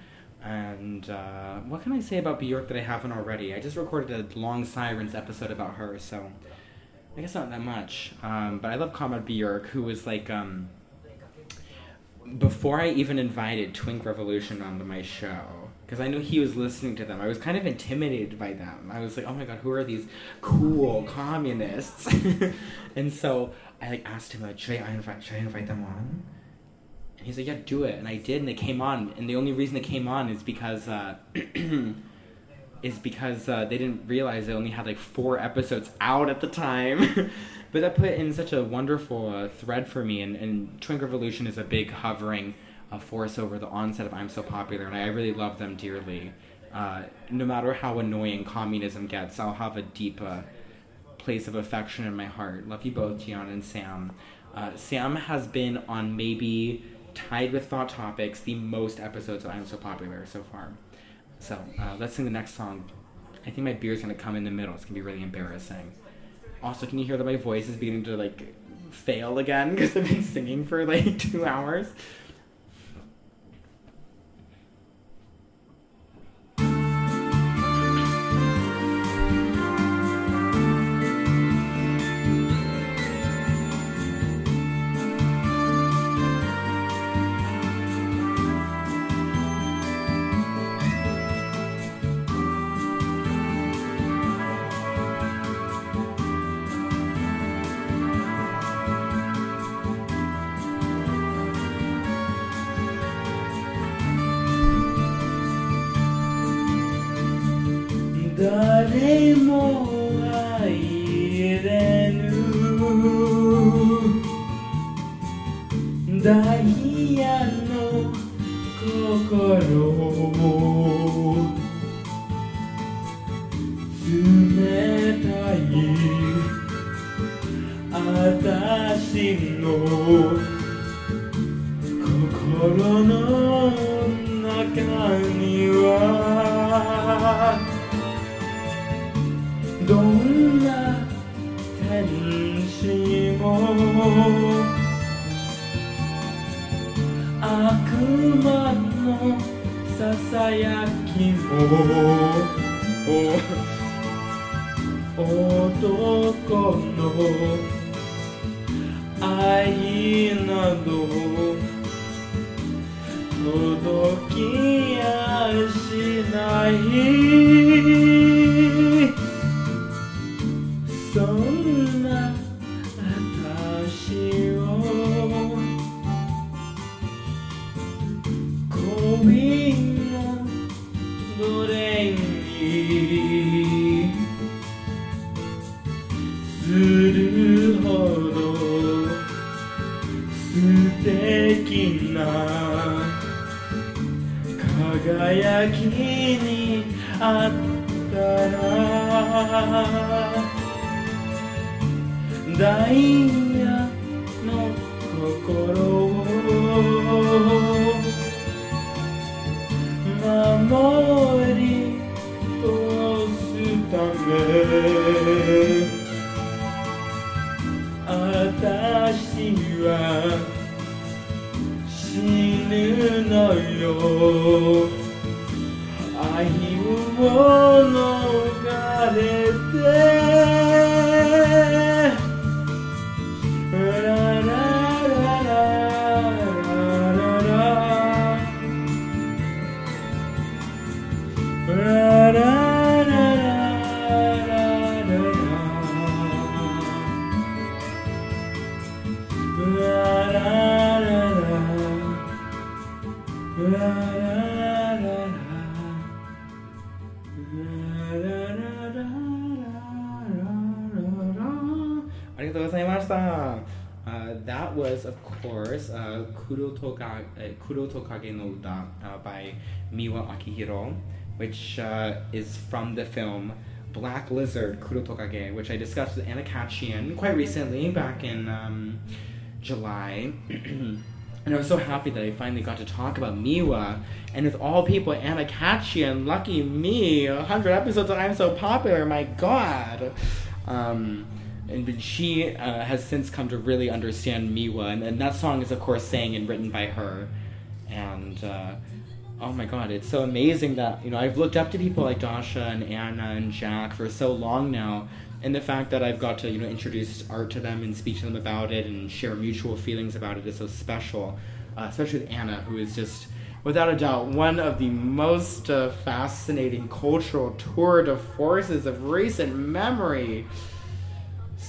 And uh, what can I say about Björk that I haven't already? I just recorded a long Sirens episode about her, so I guess not that much. Um, but I love Comrade Björk, who was like, um, before I even invited Twink Revolution onto my show, because I knew he was listening to them. I was kind of intimidated by them. I was like, oh my god, who are these cool communists? and so I like asked him, like, should I invite, should I invite them on? And he's like, yeah, do it. And I did, and they came on. And the only reason they came on is because. Uh, is because uh, they didn't realize they only had like four episodes out at the time. but that put in such a wonderful uh, thread for me, and, and Twink Revolution is a big hovering a force over the onset of I'm So Popular, and I really love them dearly. Uh, no matter how annoying communism gets, I'll have a deep uh, place of affection in my heart. Love you both, Gian and Sam. Uh, Sam has been on maybe tied with Thought Topics the most episodes of I'm So Popular so far. So uh, let's sing the next song. I think my beer's gonna come in the middle. It's gonna be really embarrassing. Also, can you hear that my voice is beginning to like fail again because I've been singing for like two hours? 輝きにあったらダイヤの心を守り通すため私は死ぬのよ。愛を逃れて Uh, that was, of course, uh, Kuro, Toka, uh, Tokage no Uta uh, by Miwa Akihiro, which uh, is from the film Black Lizard Kuro Tokage, which I discussed with Anna Khachiyan quite recently back in um, July. And I was so happy that I finally got to talk about Miwa. And with all people, Anna Khachiyan, lucky me, 100 episodes and I'm so popular, my god. Um, and she uh, has since come to really understand Miwa, and, and that song is of course sang and written by her. And uh, oh my god, it's so amazing that you know I've looked up to people like Dasha and Anna and Jack for so long now, and the fact that I've got to you know introduce art to them and speak to them about it and share mutual feelings about it is so special, uh, especially with Anna, who is just without a doubt one of the most uh, fascinating cultural tour de forces of recent memory.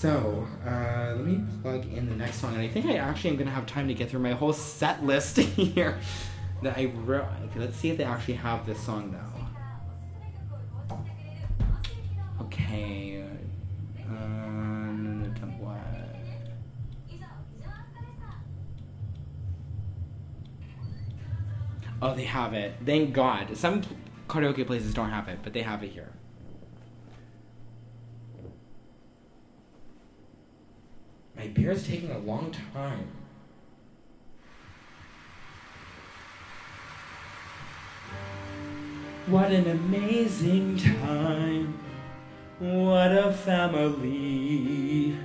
So, uh, let me plug in the next song, and I think I actually am gonna have time to get through my whole set list here. That I wrote. Okay, let's see if they actually have this song now. Okay. Um. Oh, they have it. Thank God. Some karaoke places don't have it, but they have it here. My beer is taking a long time. What an amazing time. What a family.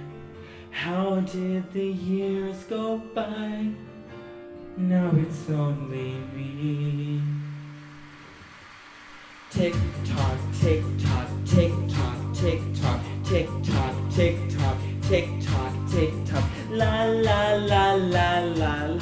How did the years go by? Now it's only me. Tick tock, tick tock, tick tock, tick tock, tick tock, tick tock, tick tock, tick tock. La la la la la.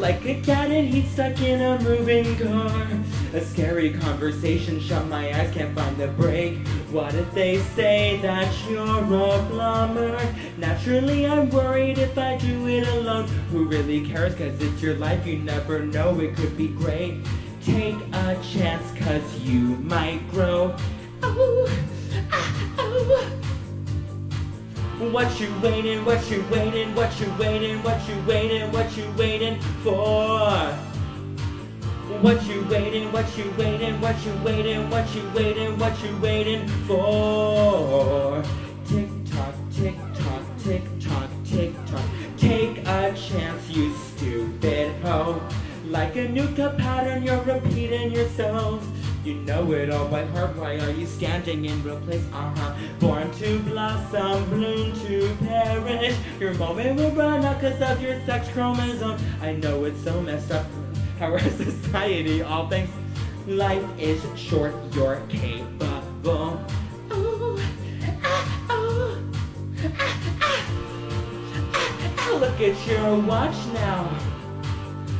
like a cat and heat stuck in a moving car. A scary conversation, shut my eyes, can't find the break. What if they say that you're a plumber? Naturally, I'm worried if I do it alone. Who really cares? Cause it's your life, you never know, it could be great. Take a chance, cause you might grow. Oh, ah, oh. What you waiting, what you waiting, what you waiting, what you waiting, what you waiting for? What you waiting, what you waiting, what you waiting, what you waiting, what you waiting for? Tick tock, tick tock, tick tock, tick tock. Take a chance, you stupid hoe. Like a cut pattern, you're repeating yourself. You know it all by heart. Why are you standing in real place? Uh huh. Born to blossom, bloom to perish. Your moment will run out because of your sex chromosome. I know it's so messed up. How our society, all things. Life is short, you're capable. Oh, ah, ah, ah, ah. Look at your watch now.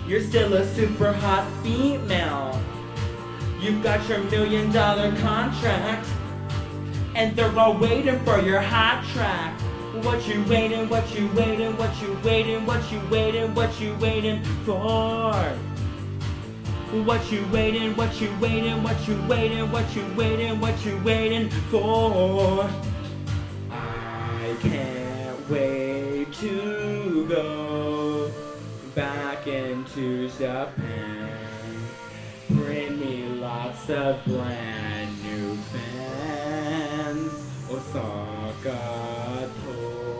You're still a super hot female. You've got your million dollar contract. And they're all waiting for your hot track. What you waiting, what you waiting, what you waiting, what you waiting, what you waiting for? What you waiting, what you waiting, what you waiting, what you waiting, what you waiting for? I can't wait to go back into Japan. Of brand new fans. Osaka,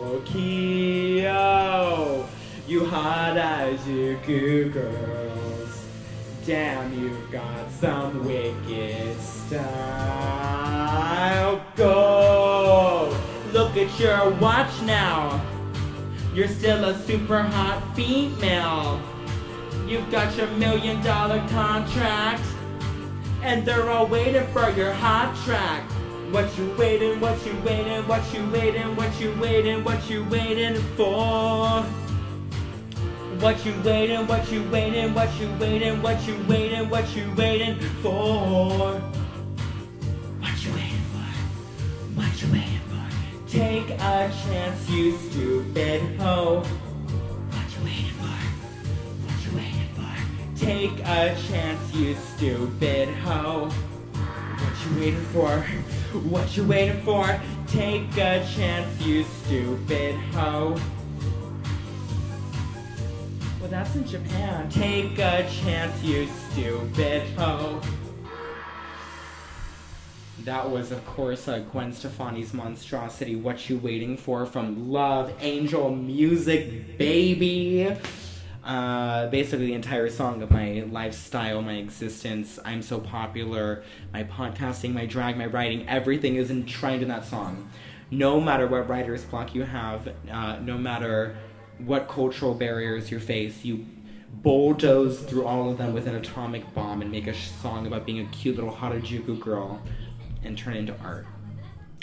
Tokyo, you hot Harajuku girls. Damn, you've got some wicked style. Go! Look at your watch now. You're still a super hot female. You've got your million dollar contract. And they're all waiting for your hot track. What you waiting, what you waiting, what you waiting, what you waiting, what you waiting for? What you waiting, what you waiting, what you waiting, what you waiting, what you waiting for? What you waiting for? What you waiting for? Take a chance, you stupid hoe. Take a chance, you stupid hoe. What you waiting for? What you waiting for? Take a chance, you stupid hoe. Well, that's in Japan. Take a chance, you stupid hoe. That was, of course, uh, Gwen Stefani's Monstrosity, What You Waiting For from Love Angel Music, baby. Uh, basically, the entire song of my lifestyle, my existence. I'm so popular. My podcasting, my drag, my writing, everything is enshrined in that song. No matter what writer's block you have, uh, no matter what cultural barriers you face, you bulldoze through all of them with an atomic bomb and make a song about being a cute little Harajuku girl and turn it into art.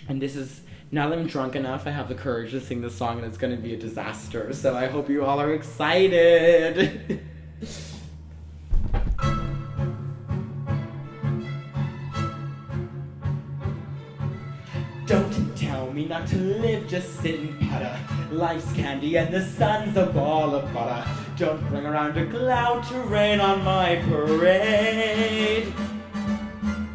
And this is now that I'm drunk enough, I have the courage to sing this song and it's gonna be a disaster. So I hope you all are excited. Don't tell me not to live, just sit and. Life's candy and the sun's a ball of butter. Don't bring around a cloud to rain on my parade.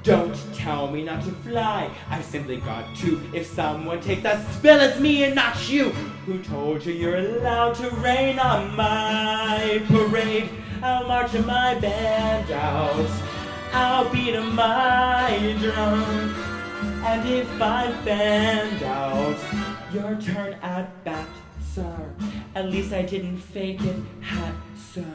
Don't tell me not to fly, I simply got to. If someone takes that spill, it's me and not you. Who told you you're allowed to rain on my parade? I'll march in my band out. I'll beat on my drum. And if I'm fanned out, your turn at bat, sir. At least I didn't fake it, hat, sir.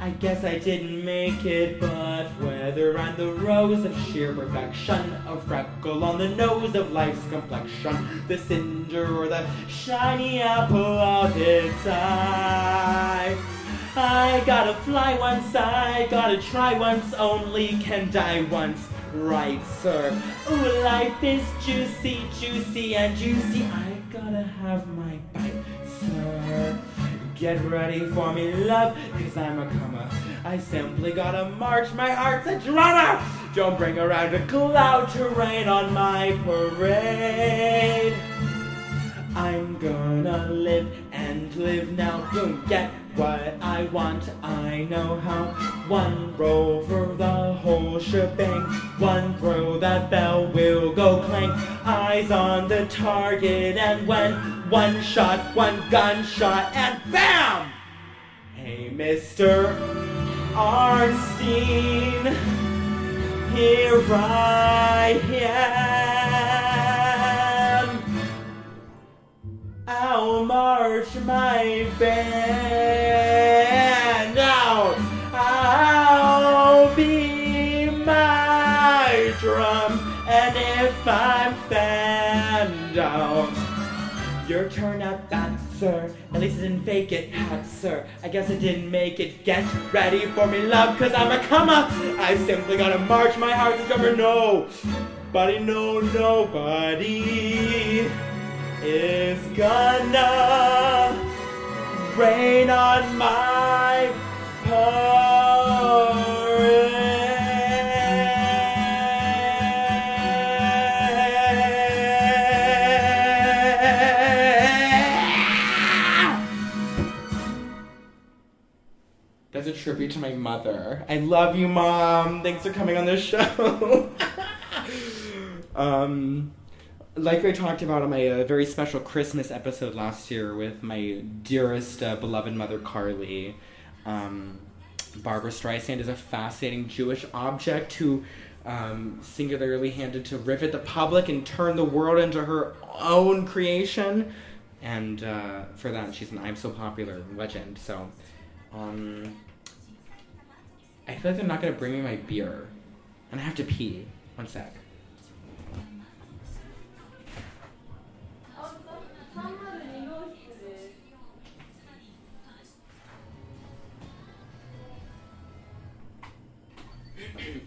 I guess I didn't make it, but whether I'm the rose of sheer perfection, a freckle on the nose of life's complexion, the cinder or the shiny apple of its eye. I gotta fly once, I gotta try once, only can die once. Right, sir. Ooh, life is juicy, juicy, and juicy. I gotta have my bite, sir. Get ready for me, love, cause I'm a comer. I simply gotta march, my heart's a drummer. Don't bring around a cloud to rain on my parade. I'm gonna live and live now. Boom, get what I want, I know how. One roll for the whole shebang. One throw, that bell will go clang. Eyes on the target, and when one shot, one gunshot, and BAM! Hey, Mr. Arnstein, here I am. I'll march my band out. I'll be my drum. And if I'm fanned out, your turn at bat, sir. At least I didn't fake it, hat, sir. I guess I didn't make it. Get ready for me, love, cause I'm a comer. I simply gotta march my heart's drummer. No, buddy, no, nobody is gonna rain on my That's a tribute to my mother. I love you, mom. Thanks for coming on this show. um like I talked about on my uh, very special Christmas episode last year with my dearest uh, beloved mother, Carly. Um, Barbra Streisand is a fascinating Jewish object who um, singularly handed to rivet the public and turn the world into her own creation. And uh, for that, she's an I'm So Popular legend. So, um, I feel like they're not going to bring me my beer. And I have to pee. One sec.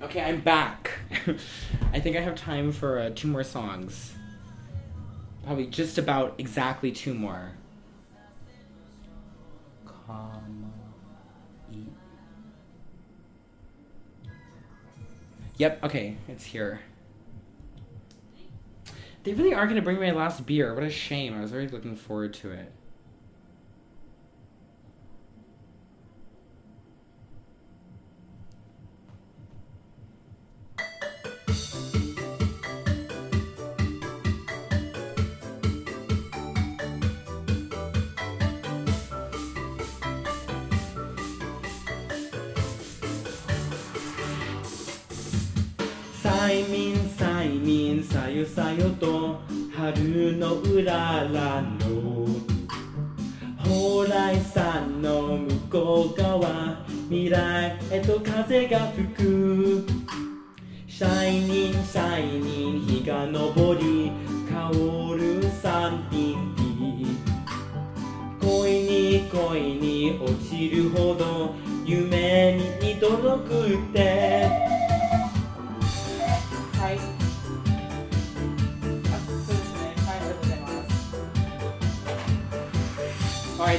Okay, I'm back. I think I have time for uh, two more songs. Probably just about exactly two more. Yep, okay, it's here. They really are gonna bring me my last beer. What a shame. I was already looking forward to it. さよと春のうららの蓬莱山の向こう側未来へと風が吹く。シャイニンシャイニン日が昇り香る三品恋に恋に落ちるほど夢に届くって。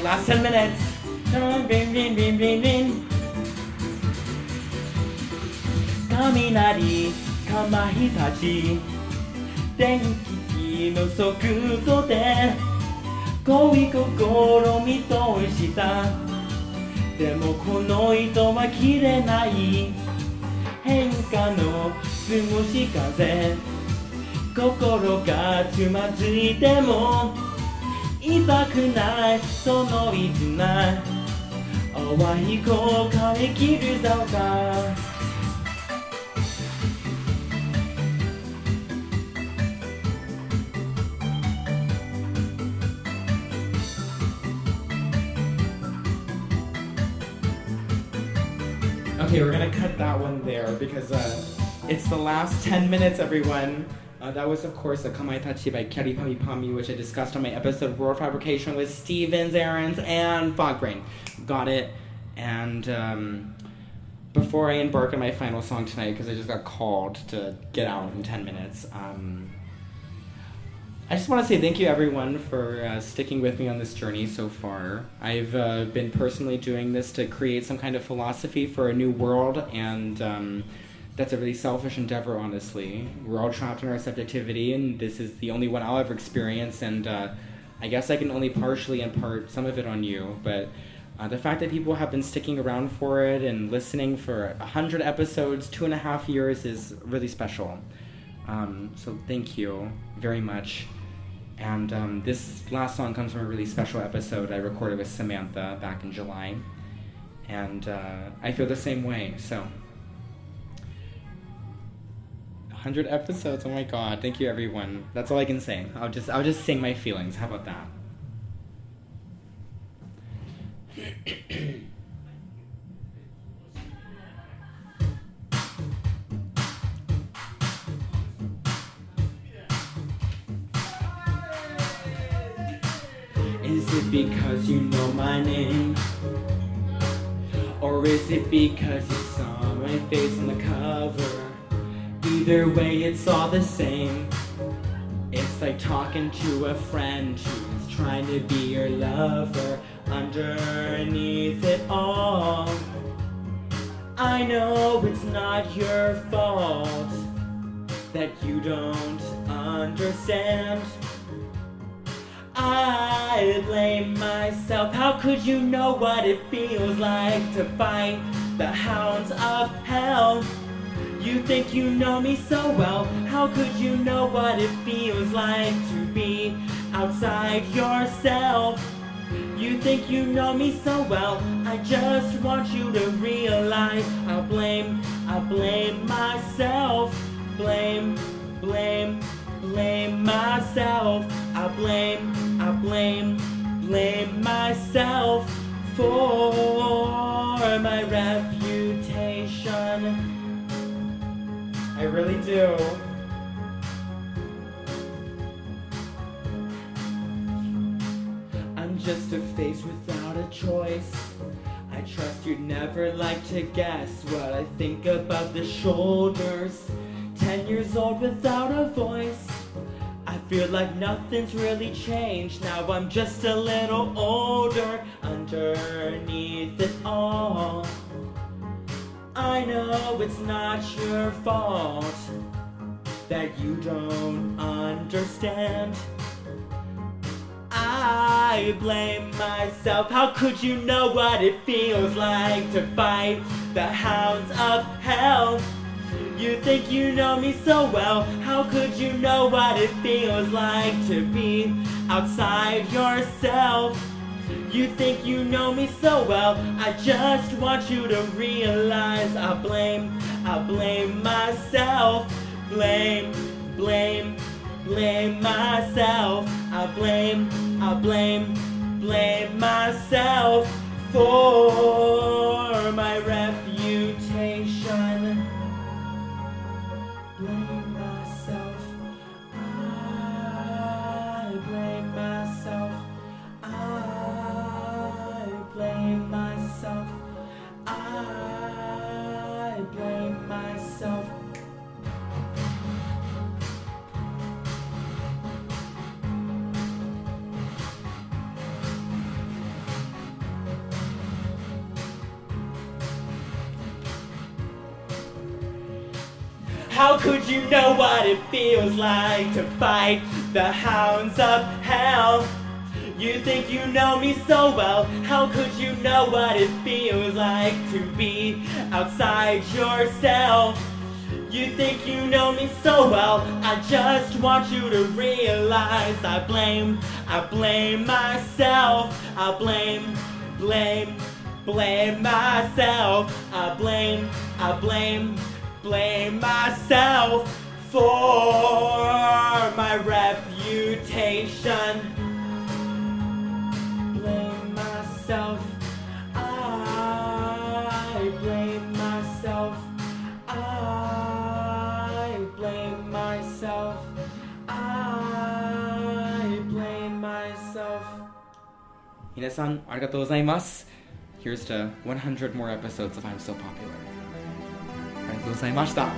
ます。Alright, last 10 minutes. Come on, bing, bing, bing, bing, bing. 雷、かまいたち、電気の速度で恋心見通した。でもこの糸は切れない。変化の過ごし風心がつまずいても 痛くないその絆淡い後悔切るざか Okay, we're gonna cut that one there because uh, it's the last 10 minutes, everyone. Uh, that was, of course, a Kamaitachi by Kyary Pamyu Pamyu, which I discussed on my episode World Fabrication with Stevens, Aarons, and Fogbrain. Got it. And um, before I embark on my final song tonight, because I just got called to get out in 10 minutes, um, I just want to say thank you, everyone, for uh, sticking with me on this journey so far. I've uh, been personally doing this to create some kind of philosophy for a new world, and um, that's a really selfish endeavor, honestly. We're all trapped in our subjectivity, and this is the only one I'll ever experience, and uh, I guess I can only partially impart some of it on you, but. Uh, the fact that people have been sticking around for it and listening for a hundred episodes, two and a half years, is really special. Um, so thank you very much. And um, this last song comes from a really special episode I recorded with Samantha back in July. And uh, I feel the same way. So, 100 episodes. Oh my god. Thank you everyone. That's all I can say. I'll just I'll just sing my feelings. How about that? Is it because you know my name? Or is it because you saw my face on the cover? Either way, it's all the same. It's like talking to a friend who's trying to be your lover underneath it all. I know it's not your fault that you don't understand. I blame myself. How could you know what it feels like to fight the hounds of hell? You think you know me so well. How could you know what it feels like to be outside yourself? You think you know me so well. I just want you to realize I blame, I blame myself. Blame, blame, blame myself. I blame, I blame, blame myself for my reputation. I really do. I'm just a face without a choice. I trust you'd never like to guess what I think about the shoulders. Ten years old without a voice. I feel like nothing's really changed. Now I'm just a little older underneath it all. I know it's not your fault that you don't understand. I blame myself. How could you know what it feels like to fight the hounds of hell? You think you know me so well. How could you know what it feels like to be outside yourself? You think you know me so well. I just want you to realize I blame, I blame myself. Blame, blame, blame myself. I blame, I blame, blame myself for my reputation. How could you know what it feels like to fight the hounds of hell? You think you know me so well. How could you know what it feels like to be outside yourself? You think you know me so well. I just want you to realize I blame, I blame myself. I blame, blame, blame myself. I blame, I blame, blame myself for my reputation. Blame myself. I blame myself. I blame myself. I blame myself. 皆さんありがとうございます。Here's to 100 more episodes of I'm So Popular. ありがとうございました。